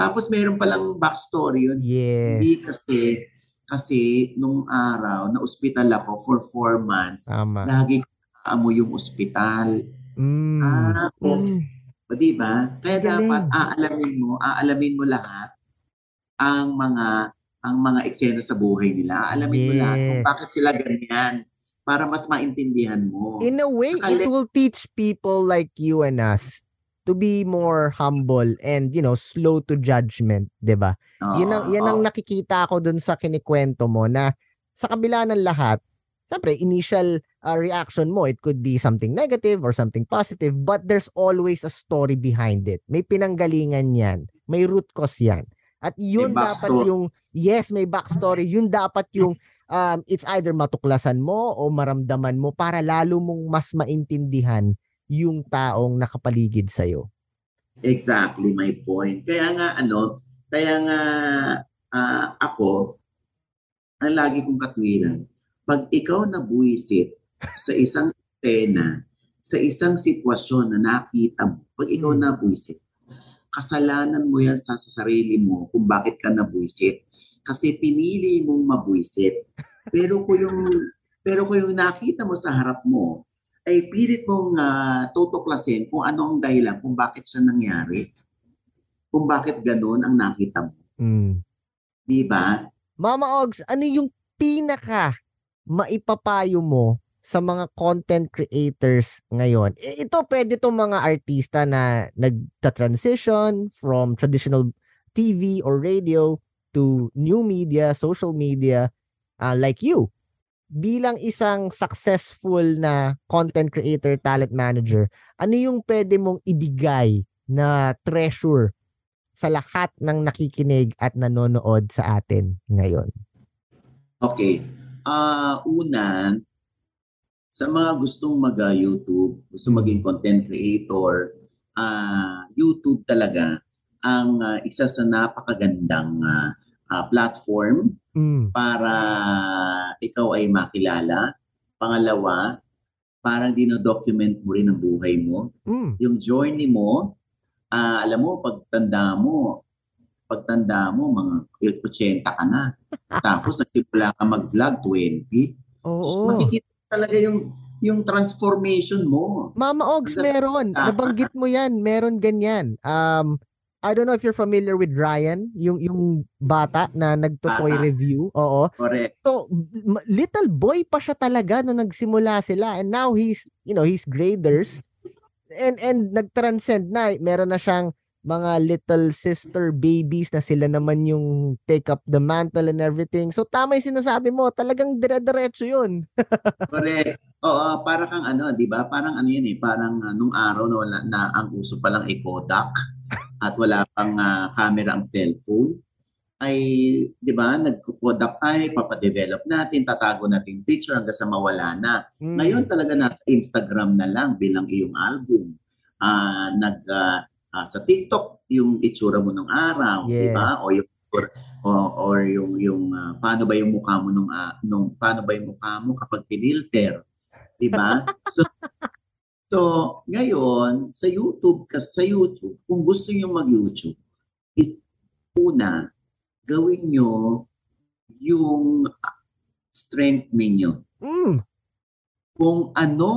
Tapos meron palang backstory yun. Yes. Hindi kasi, kasi nung araw, na ospital ako for four months, Tama. lagi amoy yung ospital. Mm. Ah, oh, Mm. O, di ba? Kaya Galing. dapat aalamin mo, aalamin mo lahat ang mga ang mga eksena sa buhay nila. Aalamin mo lahat kung Yes. bakit sila ganyan para mas maintindihan mo. In a way, Saka it let- will teach people like you and us to be more humble and, you know, slow to judgment, 'di ba? Oo, Yun ang yan ang oo. nakikita ko dun sa kinikwento mo na sa kabila ng lahat, syempre initial uh, reaction mo it could be something negative or something positive but there's always a story behind it. May pinanggalingan 'yan. May root cause 'yan. At yun May dapat backstory. yung yes, may backstory. Yun dapat yung um, it's either matuklasan mo o maramdaman mo para lalo mong mas maintindihan yung taong nakapaligid sa'yo. Exactly my point. Kaya nga ano, kaya nga ah, ako ang lagi kong katwiran, pag ikaw nabuisit sa isang eksena, sa isang sitwasyon na nakita mo, pag ikaw Hmm. nabuisit, kasalanan mo yan sa, sa sarili mo kung bakit ka nabuisit. Kasi pinili mong mabuisit. Pero kung yung pero kung yung nakita mo sa harap mo, ay pilit mong ah, tutuklasin kung ano ang dahilan kung bakit siya nangyari. Kung bakit ganun ang nakita mo. Mm. Di ba? Mama Ogs, ano yung pinaka maipapayo mo sa mga content creators ngayon? Ito pwede tong mga artista na nagta-transition from traditional TV or radio to new media, social media, uh, like you. Bilang isang successful na content creator, talent manager, ano yung pwede mong ibigay na treasure sa lahat ng nakikinig at nanonood sa atin ngayon? Okay. Ah, una, sa mga gustong mag-YouTube, gusto maging content creator, ah, YouTube talaga ang ah, isa sa napakagandang ah, ah, platform Mm. para ikaw ay makilala. Pangalawa, parang dino-document mo rin ang buhay mo. Mm. Yung journey mo, ah, alam mo, pagtanda mo, pagtanda mo, mga 80 ka na. Tapos nagsimula ka mag-vlog, 20. Oo. Makikita talaga yung yung transformation mo. Mama Ogs, meron. Nabanggit mo yan. Meron ganyan. Um, I don't know if you're familiar with Ryan, yung yung bata na nagto-toy review. Oo. Correct. So, little boy pa siya talaga nung nagsimula sila and now he's, you know, he's graders and and nag-transcend na. Meron na siyang mga little sister babies na sila naman yung take up the mantle and everything. So tama yung sinasabi mo, talagang dire-diretso yun. Correct. Oo, para kang ano, 'di ba? Parang ano 'yan eh, parang uh, nung araw na wala na ang uso pa lang ay Kodak at wala pang uh, camera ang cellphone ay 'di ba nagko-Kodak ay papadevelop natin, tatago natin picture hanggang sa mawala na. Mm. Ngayon talaga nasa Instagram na lang bilang iyong album. Uh, nag uh, uh, sa TikTok yung itsura mo ng araw, yes. 'di ba? O yung or, or, yung yung uh, paano ba yung mukha mo nung uh, nung paano ba yung mukha mo kapag pinilter 'Di ba? So, so, ngayon, sa YouTube, kasi sa YouTube, kung gusto niyo mag-YouTube, una, gawin niyo yung strength ninyo. Mm. Kung ano,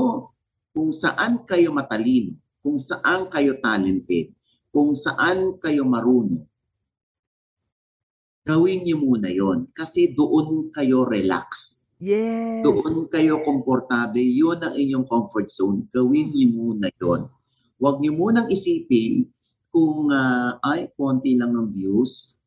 kung saan kayo matalino, kung saan kayo talented, kung saan kayo marunong, gawin niyo muna yon kasi doon kayo relax Yes. Doon kayo komportable. Yun ang inyong comfort zone. Gawin niyo muna yun. Huwag niyo munang isipin kung uh, ay, konti lang ang views.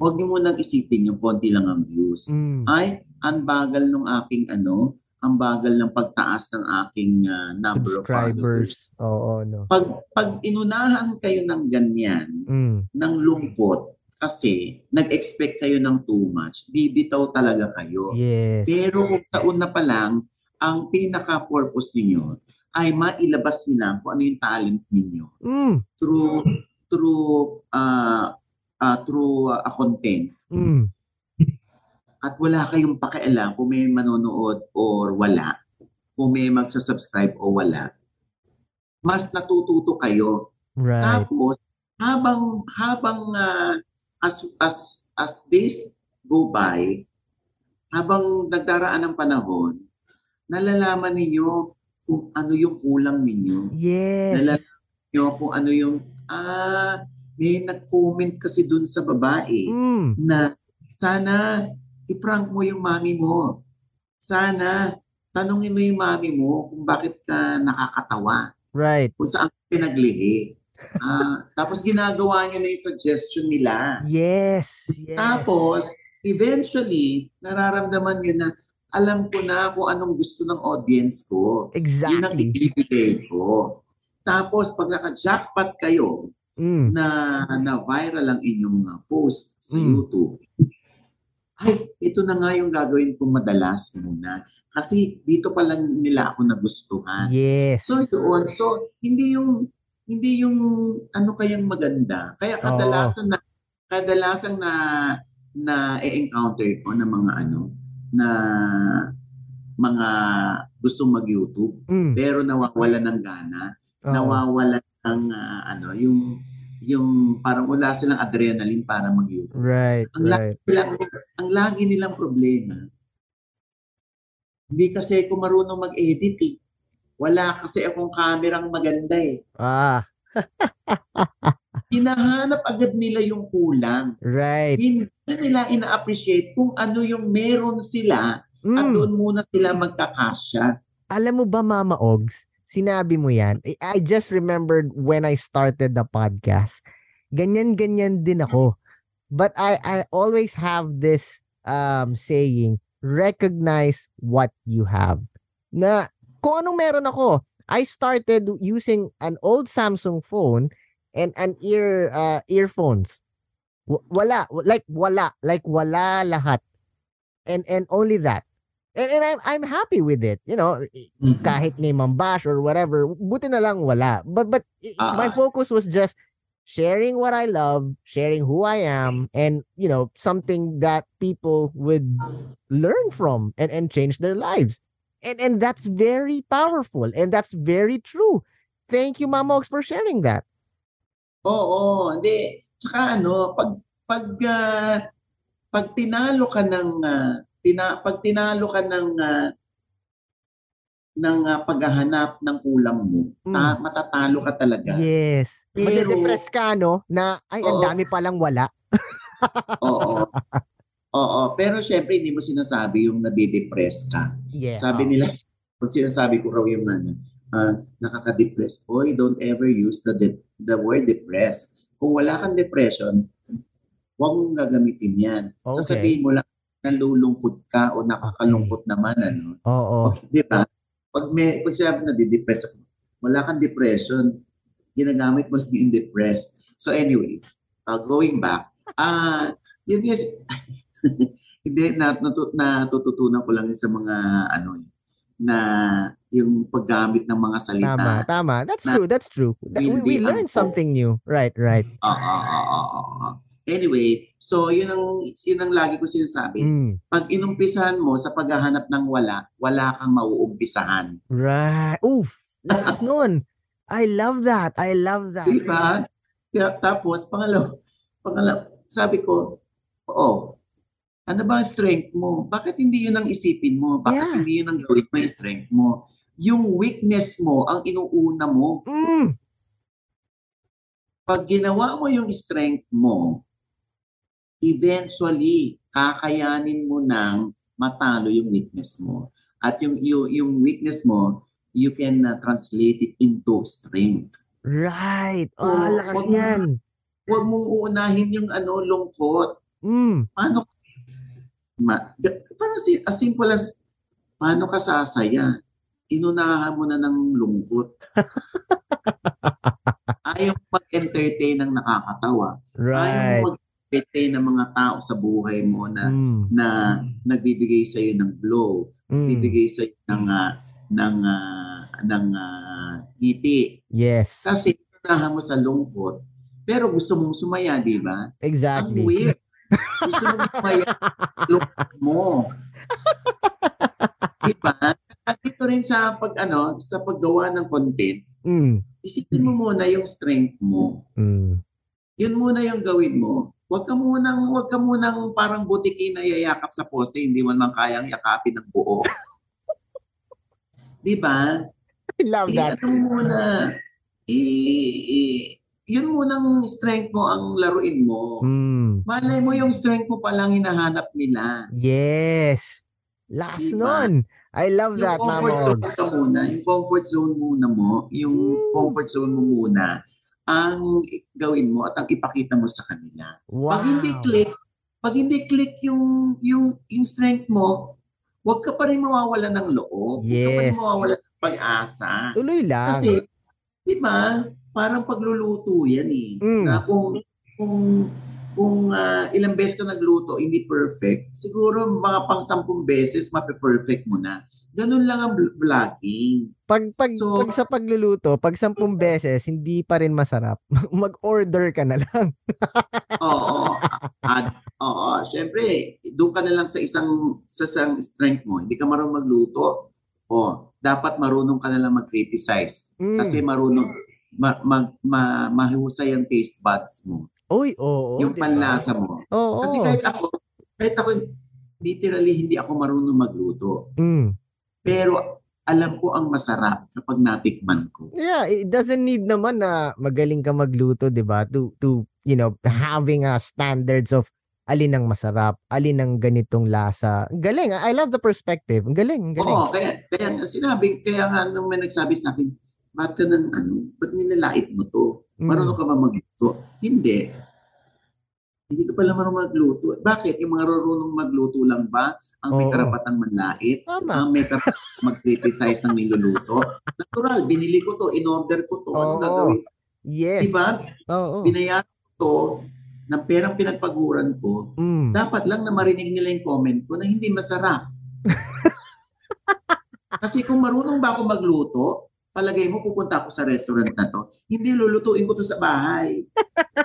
Huwag niyo munang isipin yung konti lang ang views. Mm. Ay, ang bagal ng aking ano, ang bagal ng pagtaas ng aking uh, number of followers. Oo, no. Pag, pag inunahan kayo ng ganyan, mm. ng lungkot, kasi nag-expect kayo ng too much, bibitaw talaga kayo. Yes. Pero kung sa una pa lang, ang pinaka-purpose ninyo ay mailabas niyo lang kung ano yung talent ninyo. Mm. Through through uh, uh, through uh, a content. Mm. At wala kayong pakialam kung may manonood or wala. Kung may magsa-subscribe o wala. Mas natututo kayo. Right. Tapos habang habang uh, as as as days go by, habang nagdaraan ng panahon, nalalaman ninyo kung ano yung kulang ninyo. Yes. Nalalaman niyo kung ano yung, ah, may nag-comment kasi dun sa babae mm. na sana i-prank mo yung mami mo. Sana tanungin mo yung mami mo kung bakit ka nakakatawa. Right. Kung saan pinaglihi. Ah, tapos ginagawa niyo na yung suggestion nila. Yes, yes. Tapos, eventually, nararamdaman niyo na alam ko na kung anong gusto ng audience ko. Exactly. Yun ang ibibigay ko. Tapos, pag naka-jackpot kayo, mm. na, na viral ang inyong uh, post sa mm. YouTube, ay, ito na nga yung gagawin kong madalas muna. Kasi dito pa lang nila ako nagustuhan. Yes. So, yun. So, hindi yung hindi yung ano kayang maganda. Kaya kadalasan na kadalasan na na e-encounter ko ng mga ano na mga gustong mag-YouTube mm. pero nawawala ng gana, oh. nawawala ng uh, ano yung yung parang wala silang adrenaline para mag-YouTube. Right, ang right. Lagi nilang, ang lagi nilang problema, hindi kasi ako marunong mag-edit eh. Wala kasi akong kamerang maganda eh. Ah. Hinahanap agad nila yung kulang. Right. Hindi nila ina-appreciate kung ano yung meron sila mm. at doon muna sila magkakasya. Alam mo ba, Mama Ogs, sinabi mo yan, I just remembered when I started the podcast. Ganyan-ganyan din ako. But I, I always have this um, saying, recognize what you have. Na kung anong meron ako. I started using an old Samsung phone and an ear uh, earphones. W- wala, like wala, like wala lahat. And and only that. And, and I'm I'm happy with it, you know, mm-hmm. kahit may mambash or whatever, buti na lang wala. But but uh, my focus was just sharing what I love, sharing who I am, and you know, something that people would learn from and, and change their lives. And and that's very powerful and that's very true. Thank you, Mama Ox, for sharing that. Oo, hindi. Tsaka ano, pag pag uh, pag tinalo ka ng uh, tina, pag tinalo ka ng uh, ng uh, paghahanap ng kulang mo, mm. ta- matatalo ka talaga. Yes. Pero, Madidepress ka, no? Na, ay, ang dami palang wala. oo. Oo. Pero syempre, hindi mo sinasabi yung nadidepress ka. Yeah. Sabi nila, kung sinasabi ko raw yung ano, uh, nakaka-depress, boy, don't ever use the de- the word depress. Kung wala kang depression, huwag mong gagamitin yan. Okay. Sasabihin mo lang, nalulungkot ka o nakakalungkot okay. naman, ano? Oo. Di ba? Pag, may, pag sinabi na di-depress wala kang depression, ginagamit mo lang yung depressed. So anyway, uh, going back, ah, uh, yun yes, hindi, natut- natututunan ko lang sa mga ano, na yung paggamit ng mga salita. Tama, tama. That's na, true, that's true. we, we learned something new. Right, right. Oo, oo, oo. Anyway, so yun ang yun ang lagi ko sinasabi. Mm. Pag inumpisahan mo sa paghahanap ng wala, wala kang mauumpisahan. Right. Oof. That's noon. I love that. I love that. Diba? Kaya, tapos, pangalaw, pangalaw, sabi ko, oo, ano ba ang strength mo? Bakit hindi yun ang isipin mo? Bakit yeah. hindi yun ang gawin mo yung strength mo? Yung weakness mo ang inuuna mo. Mm. Pag ginawa mo yung strength mo, eventually, kakayanin mo nang matalo yung weakness mo. At yung, yung, yung weakness mo, you can uh, translate it into strength. Right. Oh, so, lakas wag yan. Huwag mong uunahin yung ano, lungkot. Mm. Paano ma, parang si, as simple as paano ka sasaya? Inunahan mo na ng lungkot. Ayaw mag-entertain ng nakakatawa. Right. Ayaw mag entertain ng mga tao sa buhay mo na mm. na nagbibigay sa iyo ng glow, mm. bibigay sa iyo ng uh, ng uh, ng uh, ngiti. Yes. Kasi unahan mo sa lungkot, pero gusto mong sumaya, di ba? Exactly. Ang weird. Gusto mong sumaya, lungkot mo. di ba? At ito rin sa pag ano, sa paggawa ng content, mm. isipin mo muna yung strength mo. Mm. Yun muna yung gawin mo. Huwag ka munang, huwag ka munang parang butiki na yayakap sa poste, hindi mo naman kayang yakapin ng buo. Di ba? I love I, that. Ano muna, i, i, yun munang strength mo ang laruin mo. Mm. Malay mo yung strength mo palang hinahanap nila. Yes. Last diba? nun. I love yung that, Mama. Yung comfort zone ka muna. Yung comfort zone muna mo. Yung mm. comfort zone mo muna ang gawin mo at ang ipakita mo sa kanila. Wow. Pag hindi click, pag hindi click yung yung, yung strength mo, huwag ka pa rin mawawala ng loob. Yes. Huwag ka pa rin mawawala ng pag-asa. Tuloy lang. Kasi, di ba, parang pagluluto yan eh. Mm. Na kung, kung, kung uh, ilang beses ka nagluto, hindi perfect, siguro mga pang sampung beses, mape-perfect mo na. Ganun lang ang vlogging. Pag, pag, so, pag sa pagluluto, pag sampung beses, hindi pa rin masarap. Mag-order ka na lang. oo. At, oo. Siyempre, doon ka na lang sa isang, sa isang strength mo. Hindi ka marunong magluto. O, dapat marunong ka na lang mag-criticize. Mm. Kasi marunong, ma, ma, ma, mahusay ang taste buds mo. Uy, oo. Yung diba? panlasa mo. Oo. Kasi kahit ako, kahit ako, literally, hindi ako marunong magluto. Mm. Pero alam ko ang masarap kapag natikman ko. Yeah, it doesn't need naman na magaling ka magluto, 'di ba? To to, you know, having a standards of alin ang masarap, alin ang ganitong lasa. Galing. I love the perspective. Galing, galing. Oo, kaya, kaya sinabi, kaya nga nung may nagsabi sa akin, ba't ka nang, ano, ba't nilalait mo to? Mm. Marunong ka ba magluto? Hindi hindi ka pala marunong magluto. Bakit? Yung mga marunong magluto lang ba ang may Oo. karapatang manlait? Tama. Ang may karapatang mag-criticize ng niluluto? Natural, binili ko to, in-order ko to. Ano Oo. gagawin? Yes. Diba? Oo. Binayaran ko to ng perang pinagpaguran ko. Mm. Dapat lang na marinig nila yung comment ko na hindi masarap. Kasi kung marunong ba ako magluto, palagay mo pupunta ako sa restaurant na to, hindi lulutuin ko to sa bahay.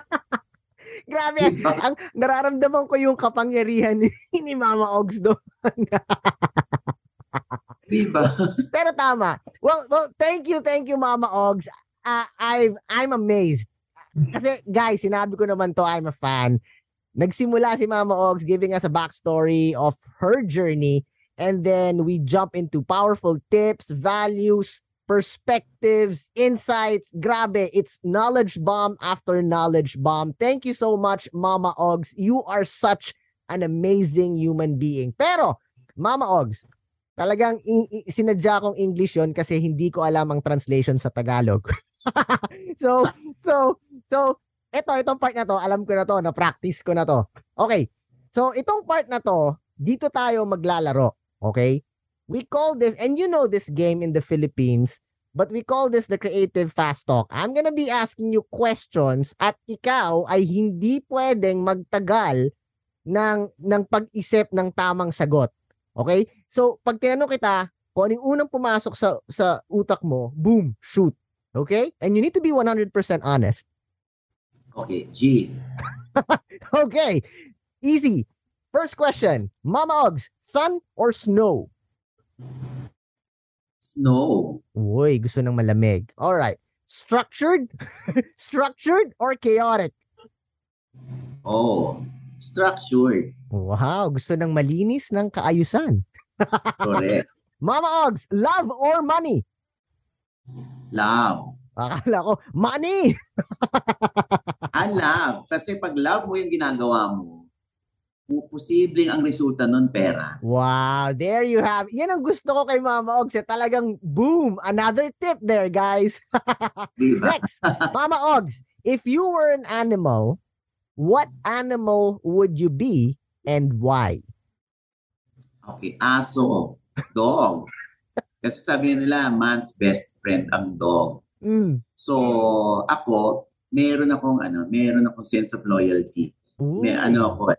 Grabe. ang nararamdaman ko yung kapangyarihan ni, ni Mama Ogs doon. diba? Pero tama. Well, well, thank you, thank you Mama Ogs. Uh, I I'm amazed. Kasi guys, sinabi ko naman to, I'm a fan. Nagsimula si Mama Ogs giving us a backstory of her journey and then we jump into powerful tips, values, perspectives, insights. Grabe, it's knowledge bomb after knowledge bomb. Thank you so much, Mama Ogs. You are such an amazing human being. Pero, Mama Ogs, talagang in- in- sinadya kong English yon kasi hindi ko alam ang translation sa Tagalog. so, so, so, ito, itong part na to, alam ko na to, na-practice ko na to. Okay, so itong part na to, dito tayo maglalaro. Okay? We call this, and you know this game in the Philippines, but we call this the Creative Fast Talk. I'm gonna be asking you questions at ikaw ay hindi pwedeng magtagal ng, ng pag-isip ng tamang sagot. Okay? So, pag tinanong kita, kung anong unang pumasok sa, sa utak mo, boom, shoot. Okay? And you need to be 100% honest. Okay, G. Okay. Easy. First question. Mama Ogs, sun or snow? Snow. Uy, gusto ng malamig. All right. Structured? Structured or chaotic? Oh, structured. Wow, gusto ng malinis ng kaayusan. Correct. Mama Ogs, love or money? Love. Akala ko, money! Ah, love. Kasi pag love mo yung ginagawa mo, posibleng ang resulta nun pera. Wow, there you have. Yan ang gusto ko kay Mama Ogs. Eh. Talagang boom, another tip there, guys. Di ba? Next, Mama Ogs, if you were an animal, what animal would you be and why? Okay, aso. Dog. Kasi sabi nila, man's best friend ang dog. Mm. So, ako, meron akong ano, meron akong sense of loyalty. Ooh. May ano ako,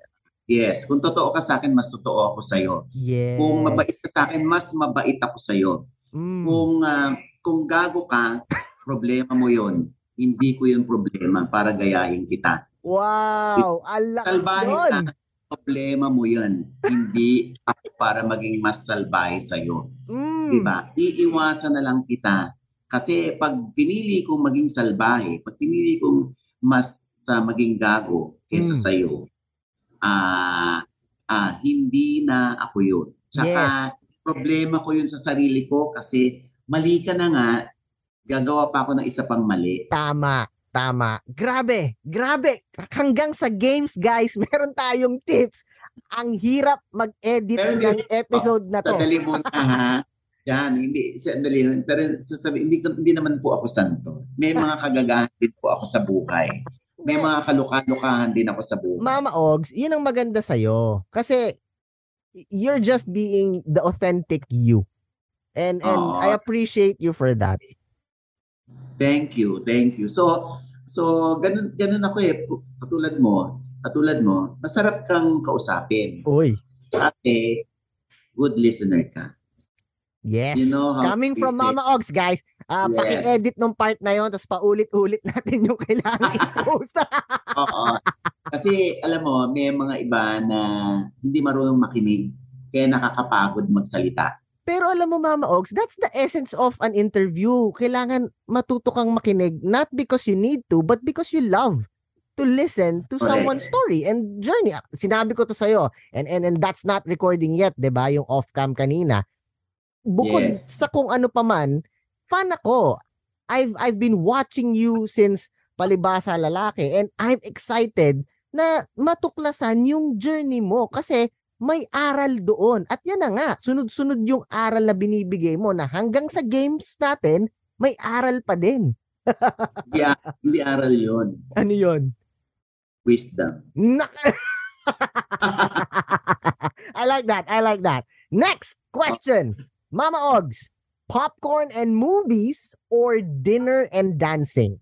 yes, kung totoo ka sa akin, mas totoo ako sa iyo. Yes. Kung mabait ka sa akin, mas mabait ako sa iyo. Mm. Kung ah, kung gago ka, problema mo 'yon. Hindi ko 'yung problema para gayahin kita. Wow, ang lakas Salbahe nun. ka, problema mo 'yan. Hindi ako para maging mas salbahe sa iyo. Mm. 'Di ba? Iiwasan na lang kita. Kasi pag pinili kong maging salbahe, pag pinili kong mas ah, maging gago kaysa Mm. sa iyo, ah ah hindi na ako 'yun. Tsaka problema ko 'yun sa sarili ko kasi mali ka na nga, gagawa pa ako ng isa pang mali. Tama, tama. Grabe, grabe. Hanggang sa games, guys, meron tayong tips. Ang hirap mag-edit Pero ng episode na to. Sandali muna ha. Yan, hindi, sandali. Pero sasabi, hindi, hindi naman po ako santo. May mga kagagahan din po ako sa buhay. May mga kaluka-lukahan din ako sa buhay. Mama Ogs, yun ang maganda sa'yo. Kasi you're just being the authentic you. And and Aw. I appreciate you for that. Thank you, thank you. So, so ganun, ganun ako eh. Katulad mo, katulad mo, masarap kang kausapin. Uy, Kasi, good listener ka. Yes. You know Coming from. Mama Ogs, guys, uh, Yes. paki-edit nung part na yon tapos paulit-ulit natin yung kailangan i-post. Oo. Kasi, alam mo, may mga iba na hindi marunong makinig, kaya nakakapagod magsalita. Pero alam mo, Mama Ogs, that's the essence of an interview. Kailangan matuto kang makinig, not because you need to, but because you love to listen to Correct. someone's story and journey. Sinabi ko to sa'yo, and, and, and that's not recording yet, 'di ba yung off-cam kanina. Bukod Yes. sa kung ano pa man, fan ako. I've, I've been watching you since Palibasa Lalaki and I'm excited na matuklasan yung journey mo kasi may aral doon. At yan na nga, sunod-sunod yung aral na binibigay mo na hanggang sa games natin, may aral pa din. Hindi, hindi aral yon Ano yun? Wisdom. Na- I like that. I like that. Next question. Mama Ogs, popcorn and movies or dinner and dancing?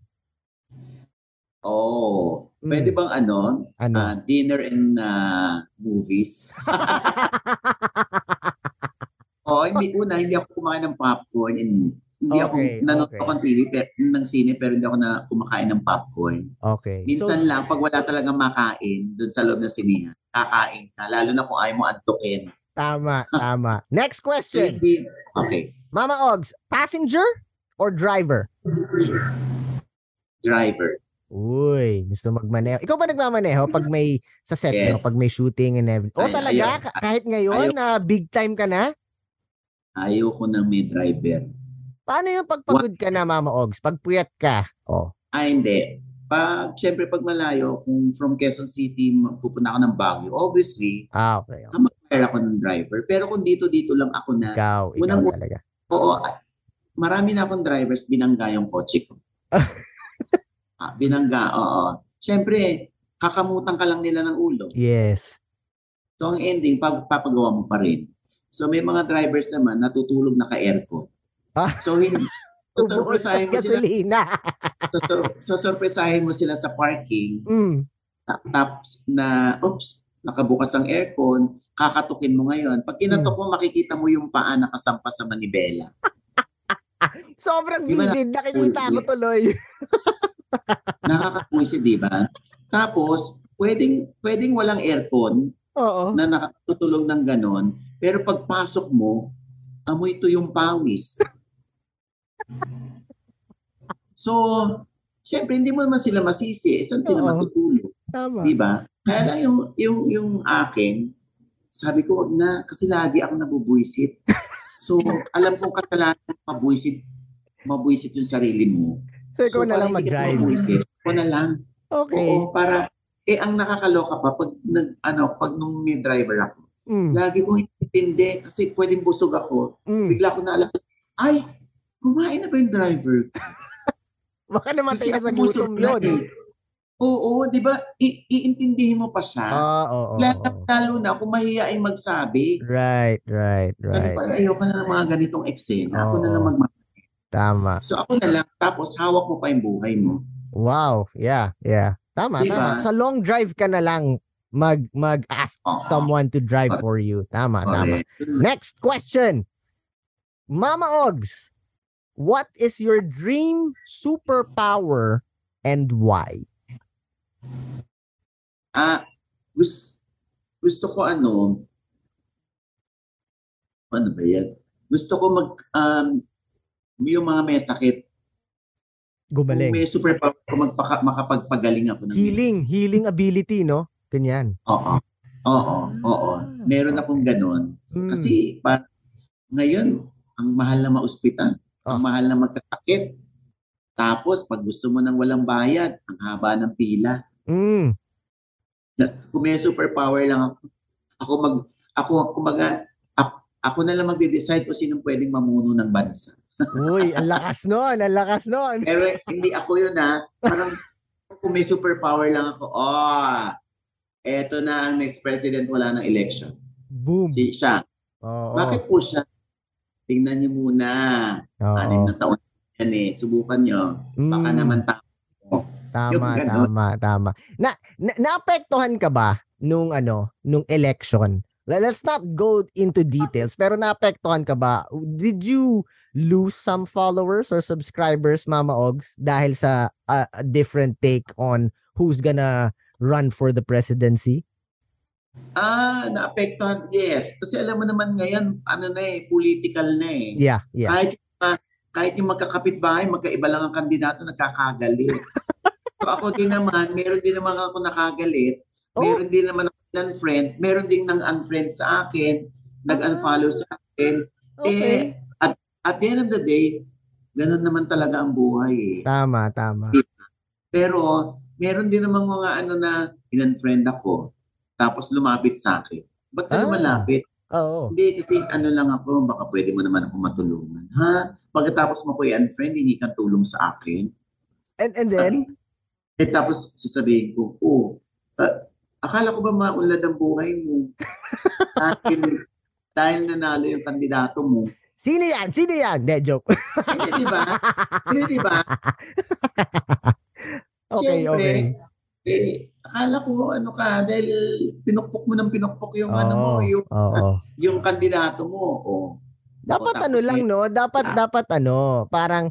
Oh, Mm. pwede bang ano, Ano? ah, dinner and ah, movies? oh, hindi una, hindi ako kumain ng popcorn and hindi ako Okay, nanonood okay. ako ng TV pero, ng sine pero hindi ako na kumakain ng popcorn. okay. So, Minsan lang pag wala talagang makain doon sa loob ng sinihan, kakain ka lalo na kung ayaw mo antukin. Tama, tama. Next question. okay, Mama Ogs, passenger or driver? driver. Uy, gusto magmaneho. Ikaw ba nagmamaneho pag may sa set Yes. mo, pag may shooting and everything? Oh, Ay- talaga? ayaw. Ka- Kahit ngayon na big time ka na? Ayoko nang may driver. Paano yung pagpagod ka na, Mama Ogs? Pag puyat ka? Oh. Ah, hindi. Pag, syempre pag malayo, kung from Quezon City, pupunta ako ng Baguio, obviously, Ah, okay. okay. Mag-hire ako ng driver. Pero kung dito-dito lang ako na, Ikaw, ikaw Unang- talaga. oo, ah, marami na akong drivers, binangga yung kotse ko. ah, binangga, oo. Syempre, kakamutan ka lang nila ng ulo. Yes. So, ang ending, pag, papagawa mo pa rin. So, may mga drivers naman natutulog naka-aircon. Ah. So, hindi, sorpresahin mo sila, so, sorpresahin mo sila sa parking, mm. ta- tapos na, oops, nakabukas ang aircon, kakatukin mo ngayon. Pag kinatok mo, makikita mo yung paa nakasampa sa manibela. Sobrang Di ba vivid. Nakikita ko tuloy. Nakakapuisi, di ba? Tapos, pwedeng, pwedeng walang aircon Oo. na nakatutulog ng ganon, pero pagpasok mo, amoy ito yung pawis. So, syempre, hindi mo naman sila masisi. Saan sila Oo. matutulog? Tama. Di ba? Kaya lang yung, yung, yung akin, sabi ko, wag na, kasi lagi ako nabubuisit. So, alam kong kasalanan, mabuisit, mabuisit yung sarili mo. So, ikaw na para lang mag-drive. Mabuisit, ako na lang. Okay. Oo, para, eh, ang nakakaloka pa, pag, nag, ano, pag nung may driver ako, Mm. lagi kong intindi, kasi pwedeng busog ako. Mm. Bigla ko naalala, ay, kumain na ba yung driver? Baka namatay na sa gutom na yun. eh. Oo, di ba? I- iintindihin mo pa siya. Ah, oo. oo, lalo, lalo na kung mahihain magsabi. Right, right, Sabi right. "Ay, ayoko na ng mga ganitong eksena. Ako na lang mag Tama. So ako na lang, tapos hawak mo pa yung buhay mo. Wow. Yeah, yeah. Tama, Diba? tama. Sa long drive ka na lang mag mag-ask Oo. someone to drive Correct. for you. Tama, tama. Correct. Next question. Mama Ogs, what is your dream superpower and why? Ah, gusto, gusto ko ano, ano ba yan? Gusto ko mag, um, yung mga may sakit, kung Gumaling. may superpower ko magpaka, makapagpagaling ako ng Healing, healing ability, no? Ganyan. Oo. Oo, oo. Meron akong ganon. Mm. Kasi pa, ngayon, ang mahal na maospital, ang Ah. mahal na magkakakit. Tapos, pag gusto mo ng walang bayad, ang haba ng pila. Mm. Kung may superpower lang ako, ako mag, ako, kumbaga, ako, ako na lang magde-decide kung sinong pwedeng mamuno ng bansa. Uy, ang lakas nun, ang lakas nun. Pero hindi ako yun ha. Parang, kung may superpower lang ako, oh, eto na ang next president, wala ng election. Boom. Si siya. Oo. Bakit po siya? Tingnan niyo muna. Oo. Anim na taon yan eh. Subukan niyo. Baka Mm. naman ta- Tama, tama, tama. Na, na naapektuhan ka ba nung ano, nung election? Le- Let's not go into details, pero naapektuhan ka ba? Did you lose some followers or subscribers, Mama Ogs, dahil sa uh, a different take on who's gonna run for the presidency? Ah, naapektuhan. Yes. Kasi alam mo naman ngayon, ano na eh, political na eh. Yeah, yeah. Kahit, mga- kahit yung magkakapit-bahay, magkaiba lang ang kandidato, nagkakagalit. so ako din naman, meron din naman ako nakagalit. Oh. Meron din naman ako unfriend. Meron din nang unfriend sa akin. Nag-unfollow sa akin. Okay. Eh, at, at the end of the day, ganun naman talaga ang buhay eh. Tama, tama. Pero, meron din namang mga ano na in-unfriend ako, tapos lumapit sa akin. Ba't ka Ah. lumalapit? Oo. Hindi, kasi ano lang ako, baka pwede mo naman ako matulungan. Ha? Pagkatapos mo ko i-unfriend, hindi ka tulong sa akin. And, and then, Eh tapos sasabihin ko, oh, ah, akala ko ba maunlad ang buhay mo? dahil, dahil nanalo yung kandidato mo. sino yan? Sino yan? De, joke. Hindi, di ba? Hindi, di ba? okay, Siyempre, okay. Eh, akala ko ano ka, dahil pinukpok mo ng pinukpok yung ano mo, yung, oo. yung kandidato mo. Oh. Dapat tapos ano lang may- no, dapat Ah. dapat ano, parang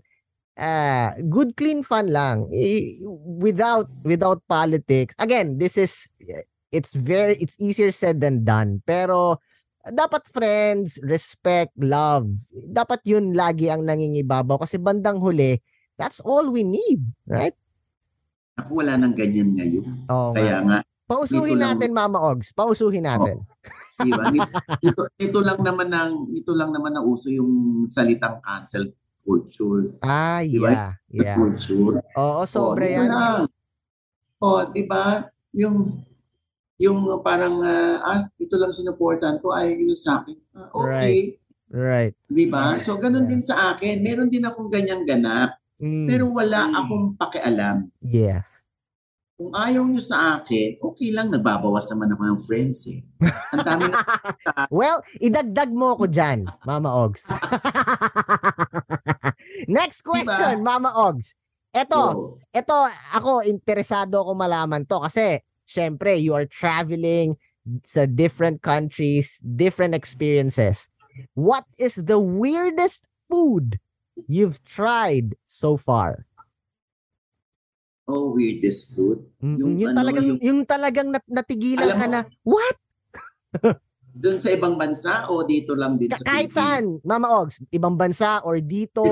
ah, good clean fun lang I- without without politics. Again, this is it's very it's easier said than done. Pero dapat friends, respect, love. Dapat yun lagi ang nangingibabaw kasi bandang huli, that's all we need, right? Ako wala nang ganyan ngayon. Oo Kaya nga, Pausuhin lang- natin, Mama Ogs. Pausuhin natin. Nito, nito, nito lang naman ang nito lang naman ang uso yung salitang cancel culture. Ah, Di ba? yeah. Yeah. Culture. Oo, sobra oh, yan. lang. Oh, di ba? Yung yung parang ah, ah ito lang sinuportahan ko ay yun sa akin. Ah, okay, Right. di ba? So ganun din sa akin. Meron din akong ganyang ganap, Mm, pero wala akong pakialam. yes. Kung ayaw nyo sa akin, okay lang, nagbabawas naman ako ng friends eh. Ang dami na Well, idagdag mo ko dyan, Mama Ogs. Next question, Mama Ogs. Eto, Oh, eto, ako, interesado ako malaman to kasi, syempre, you are traveling sa different countries, different experiences. What is the weirdest food you've tried so far? oh, weirdest food. Yung Yung, ano, talagang, yung- yung, talagang nat- natigilan ka mo- na, what? Doon sa ibang bansa o dito lang din Ka- sa kahit saan, Philippines? Mama Ogs, ibang bansa or dito.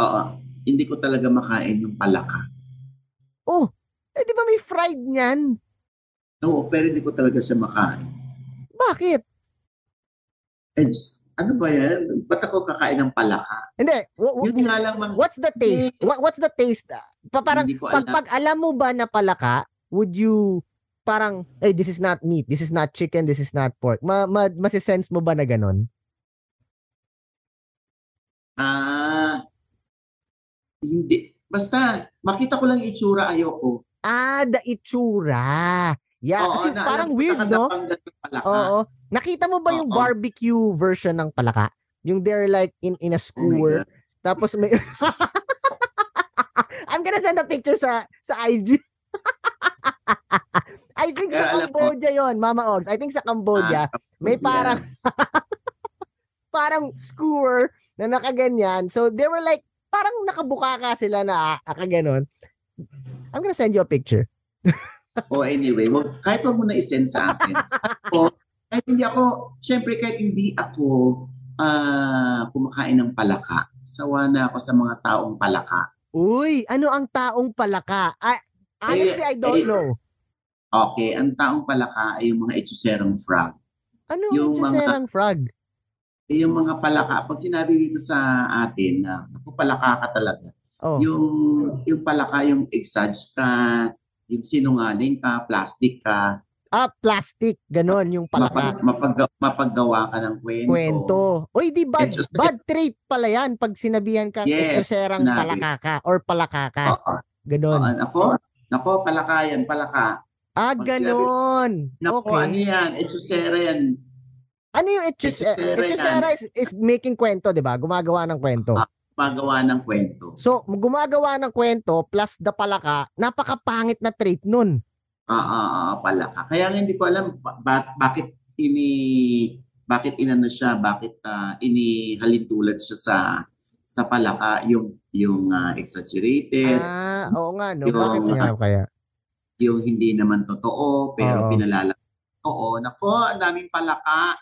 Oo. Hindi ko talaga makain yung palaka. Oh, eh di ba may fried niyan? Oo, pero hindi ko talaga siya makain. Bakit? Diyos, ano ba yan? Ba't ako kakain ng palaka? Hindi. wa- wa- Yun nga lang, mang, what's the taste? What, what's the taste? Pa, parang, pag, alam. pag alam mo ba na palaka, would you, parang, hey, this is not meat, this is not chicken, this is not pork. Ma, ma, masisense mo ba na ganon? Ah, hindi. Basta, makita ko lang itsura, ayoko. Ah, the itsura. Yeah, Oo, kasi na- parang alam weird, no? Oo. Nakita mo ba yung Oo. barbecue version ng palaka? Yung they're like in in a Oh skewer. God. Tapos may I'm gonna send a picture sa sa IG. I think Kaya sa mo- Cambodia yon, Mama Ogs. I think sa Cambodia, Ah, may parang parang skewer na nakaganyan. So they were like, parang nakabuka ka sila na akaganon. I'm gonna send you a picture. O anyway, wag, kahit wag mo na isend sa akin. ako, kahit hindi ako, syempre kahit hindi ako ah kumakain ng palaka, sawa na ako sa mga taong palaka. Uy, ano ang taong palaka? I, honestly, I don't eh, know. Okay, ang taong palaka ay yung mga etsuserang frog. Ano yung yung mga- frog? Eh, yung mga palaka, pag sinabi dito sa atin na ako palaka ka talaga, Oh. yung yung palaka, yung exage ka, yung sinungaling ka, plastic ka, Ah, plastic. Ganon yung palaka. mapag, mapag, mapaggawa ka ng kwento. Kwento. Uy, di bad, just- bad trait pala yan pag sinabihan ka Yes, serang sinabi. palaka ka or palaka ka. Oo. Ganon. Oo, nako, nako, palaka yan, palaka. ah, pag ganon. Nako, ano Okay. yan, etsusera yan. Ano yung Etchusera yan. etusera is, is making kwento, di ba? Gumagawa ng kwento. Ah. Magawa ng kwento. So, gumagawa ng kwento plus the palaka, napakapangit na trait nun. Ah, ah, ah, palaka. Kaya hindi ko alam ba- ba- bakit ini bakit inano siya, bakit ah, inihalintulad siya sa sa palaka yung yung ah, exaggerated, Ah, oo nga, no? Yung- Bakit nga kaya? yung hindi naman totoo pero Oo. pinalala. Oo, nako, ang daming palaka.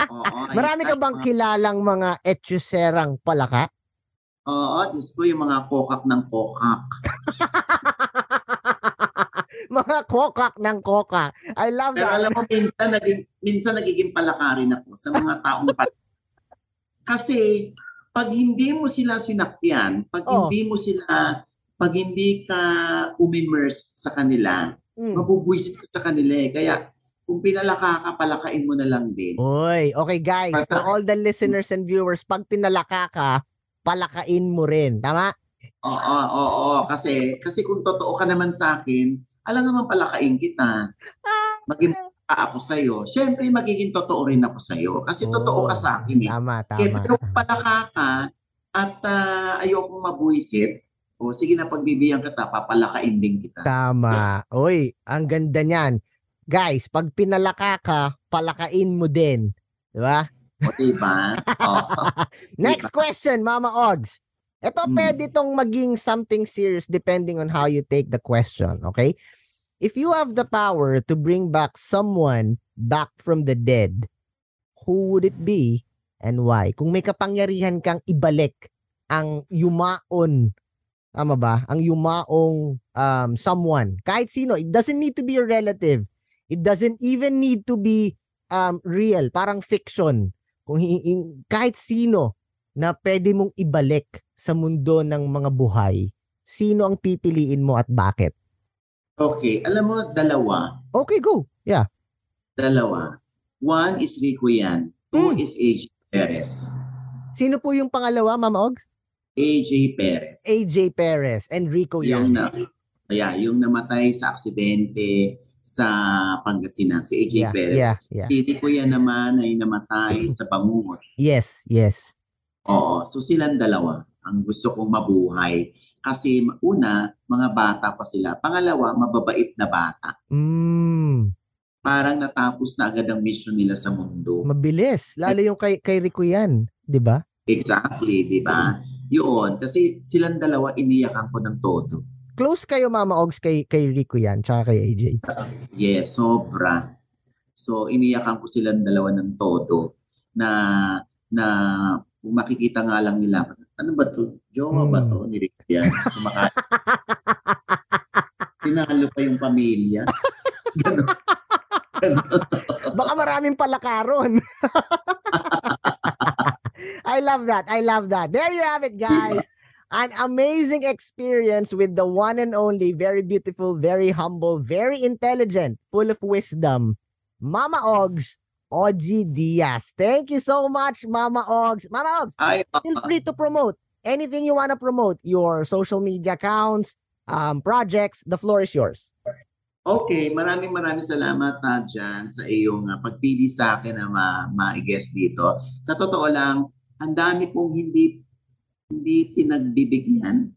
Oo, Marami ka bang kilalang mga etsuserang palaka? Oo, Diyos ko, yung mga kokak ng kokak. mga kokak ng kokak. I love Pero that. alam mo, minsan, naging, minsan nagiging palaka rin ako sa mga taong palaka. Kasi, pag hindi mo sila sinakyan, pag Oh. hindi mo sila, pag hindi ka umimmerse sa kanila, Mm. mabubwisit ka sa kanila eh. Kaya, kung pinalaka ka, palakain mo na lang din. Oy, okay guys, Basta- for all the listeners and viewers, pag pinalaka ka, palakain mo rin. Tama? Oo, oo, oo. Kasi, kasi kung totoo ka naman sa akin, alam naman palakain kita. Maging ka ako sa'yo. Siyempre, magiging totoo rin ako sa'yo. Kasi Oo. totoo ka sa akin eh. Tama, Eh, tama. pero kung palaka ka at ah, ayokong mabuisit, o sige na pagbibigyan kita, papalakain din kita. Tama. Oy, ang ganda niyan. Guys, pag pinalaka ka, palakain mo din. Di ba? O, diba? Next question, Mama Ogs. Ito Hmm. pwede itong maging something serious depending on how you take the question, okay? If you have the power to bring back someone back from the dead, who would it be and why? Kung may kapangyarihan kang ibalik ang yumaon, tama ba? Ang yumaong um, someone, kahit sino, it doesn't need to be your relative. It doesn't even need to be um, real, parang fiction. Kung hi- kahit sino na pwede mong ibalik sa mundo ng mga buhay, sino ang pipiliin mo at bakit? Okay, alam mo, dalawa. Okay, go. Yeah. Dalawa. One is Rico Yan. Two mm. is AJ Perez. Sino po yung pangalawa, Mama Ogs? AJ Perez. AJ Perez and Rico Yan. Yung na, yeah, yung namatay sa aksidente sa Pangasinan, si AJ yeah, Perez. Yeah, yeah. Si Rico Yan naman ay namatay sa Bangungot. Yes, yes. Oo, so silang dalawa ang gusto kong mabuhay kasi una, mga bata pa sila. Pangalawa, mababait na bata. Mm. Parang natapos na agad ang mission nila sa mundo. Mabilis. Lalo yung kay, kay Rico yan. Di ba? Exactly, di ba? Yun. Kasi silang dalawa iniyakan ko ng todo. Close kayo, Mama Ogs, kay, kay Rico yan, tsaka kay AJ. yes, sobra. So, iniyakan ko silang dalawa ng todo na na makikita nga lang nila ano ba to? Jowa hmm. ba to? Ni Rick yan. Kumaka- Tinalo pa yung pamilya. Ganon. Baka maraming palakaron. I love that. I love that. There you have it, guys. An amazing experience with the one and only, very beautiful, very humble, very intelligent, full of wisdom, Mama Ogs OG Diaz. Thank you so much, Mama Ogs. Mama Ogs, Ay, feel free to promote anything you want to promote, your social media accounts, um, projects, the floor is yours. Okay, maraming maraming salamat na uh, dyan sa iyong uh, pagpili sa akin na ma- ma-guest dito. Sa totoo lang, ang dami kong hindi hindi pinagbibigyan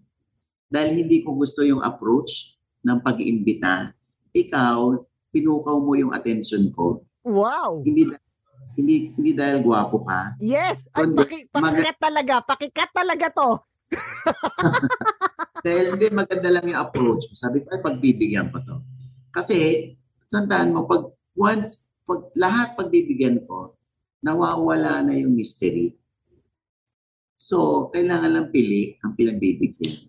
dahil hindi ko gusto yung approach ng pag-iimbita. Ikaw, pinukaw mo yung attention ko Wow! Hindi hindi hindi dahil gwapo ka. Yes! Ay, paki, pakikat mag- talaga. Pakikat talaga to. dahil hindi maganda lang yung approach. Sabi ko, ay pagbibigyan ko to. Kasi, sandaan mo, pag once, pag lahat pagbibigyan ko, nawawala na yung mystery. So, kailangan lang pili ang pinagbibigyan.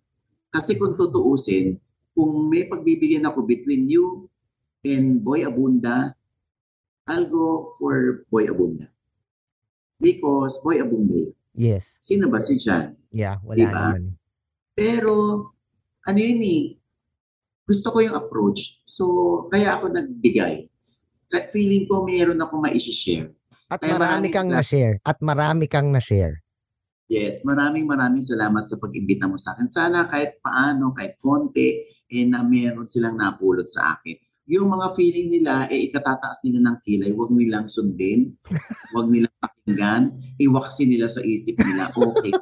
Kasi kung tutuusin, kung may pagbibigyan ako between you and Boy Abunda, I'll go for Boy Abunda. Because Boy Abunda Yes. Sino ba si John? Yeah, wala diba? naman. Pero, ano yun eh, gusto ko yung approach. So, kaya ako nagbigay. Feeling ko mayroon ako ma-share. At kaya marami kang na-share. At marami kang na-share. Yes, maraming maraming salamat sa pag-imbita mo sa akin. Sana kahit paano, kahit konti, eh, na meron silang napulot sa akin yung mga feeling nila, eh, ikatataas nila ng kilay, huwag nilang sundin, huwag nilang pakinggan, iwaksin nila sa isip nila, okay.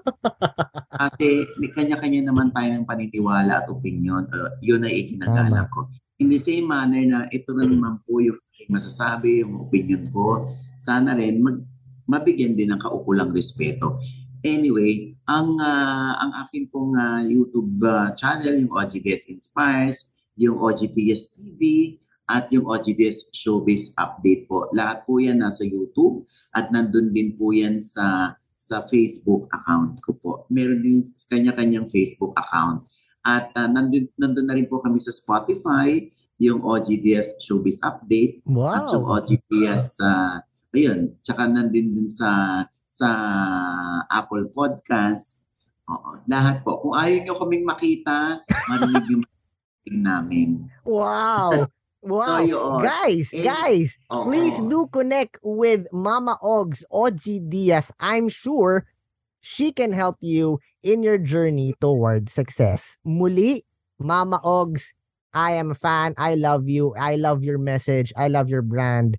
Kasi may kanya-kanya naman tayo ng paniniwala at opinion. Uh, yun ay ikinagalang ko. In the same manner na ito na naman po yung masasabi, yung opinion ko, sana rin mag, mabigyan din ng kaukulang respeto. Anyway, ang uh, ang akin pong uh, YouTube uh, channel, yung OGDS Inspires, yung OGDS TV, at yung OGDS Showbiz Update po. Lahat po yan nasa YouTube at nandun din po yan sa sa Facebook account ko po. Meron din kanya-kanyang Facebook account. At uh, nandun, nandun na rin po kami sa Spotify, yung OGDS Showbiz Update wow. at yung OGDS uh, ayun, tsaka nandun din sa sa Apple Podcast. Oo, lahat po. Kung ayaw nyo kaming makita, marinig yung namin. Wow. Wow. So, guys, and, guys, oh, please do connect with Mama Ogs, OG Diaz. I'm sure she can help you in your journey toward success. Muli, Mama Ogs, I am a fan. I love you. I love your message. I love your brand.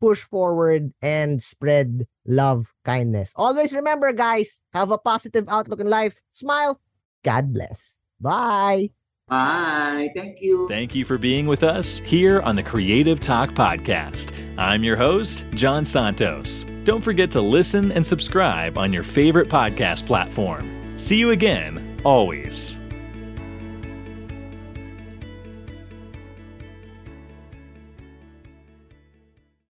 Push forward and spread love, kindness. Always remember, guys, have a positive outlook in life. Smile. God bless. Bye. Bye. Thank you. Thank you for being with us here on the Creative Talk Podcast. I'm your host, John Santos. Don't forget to listen and subscribe on your favorite podcast platform. See you again, always.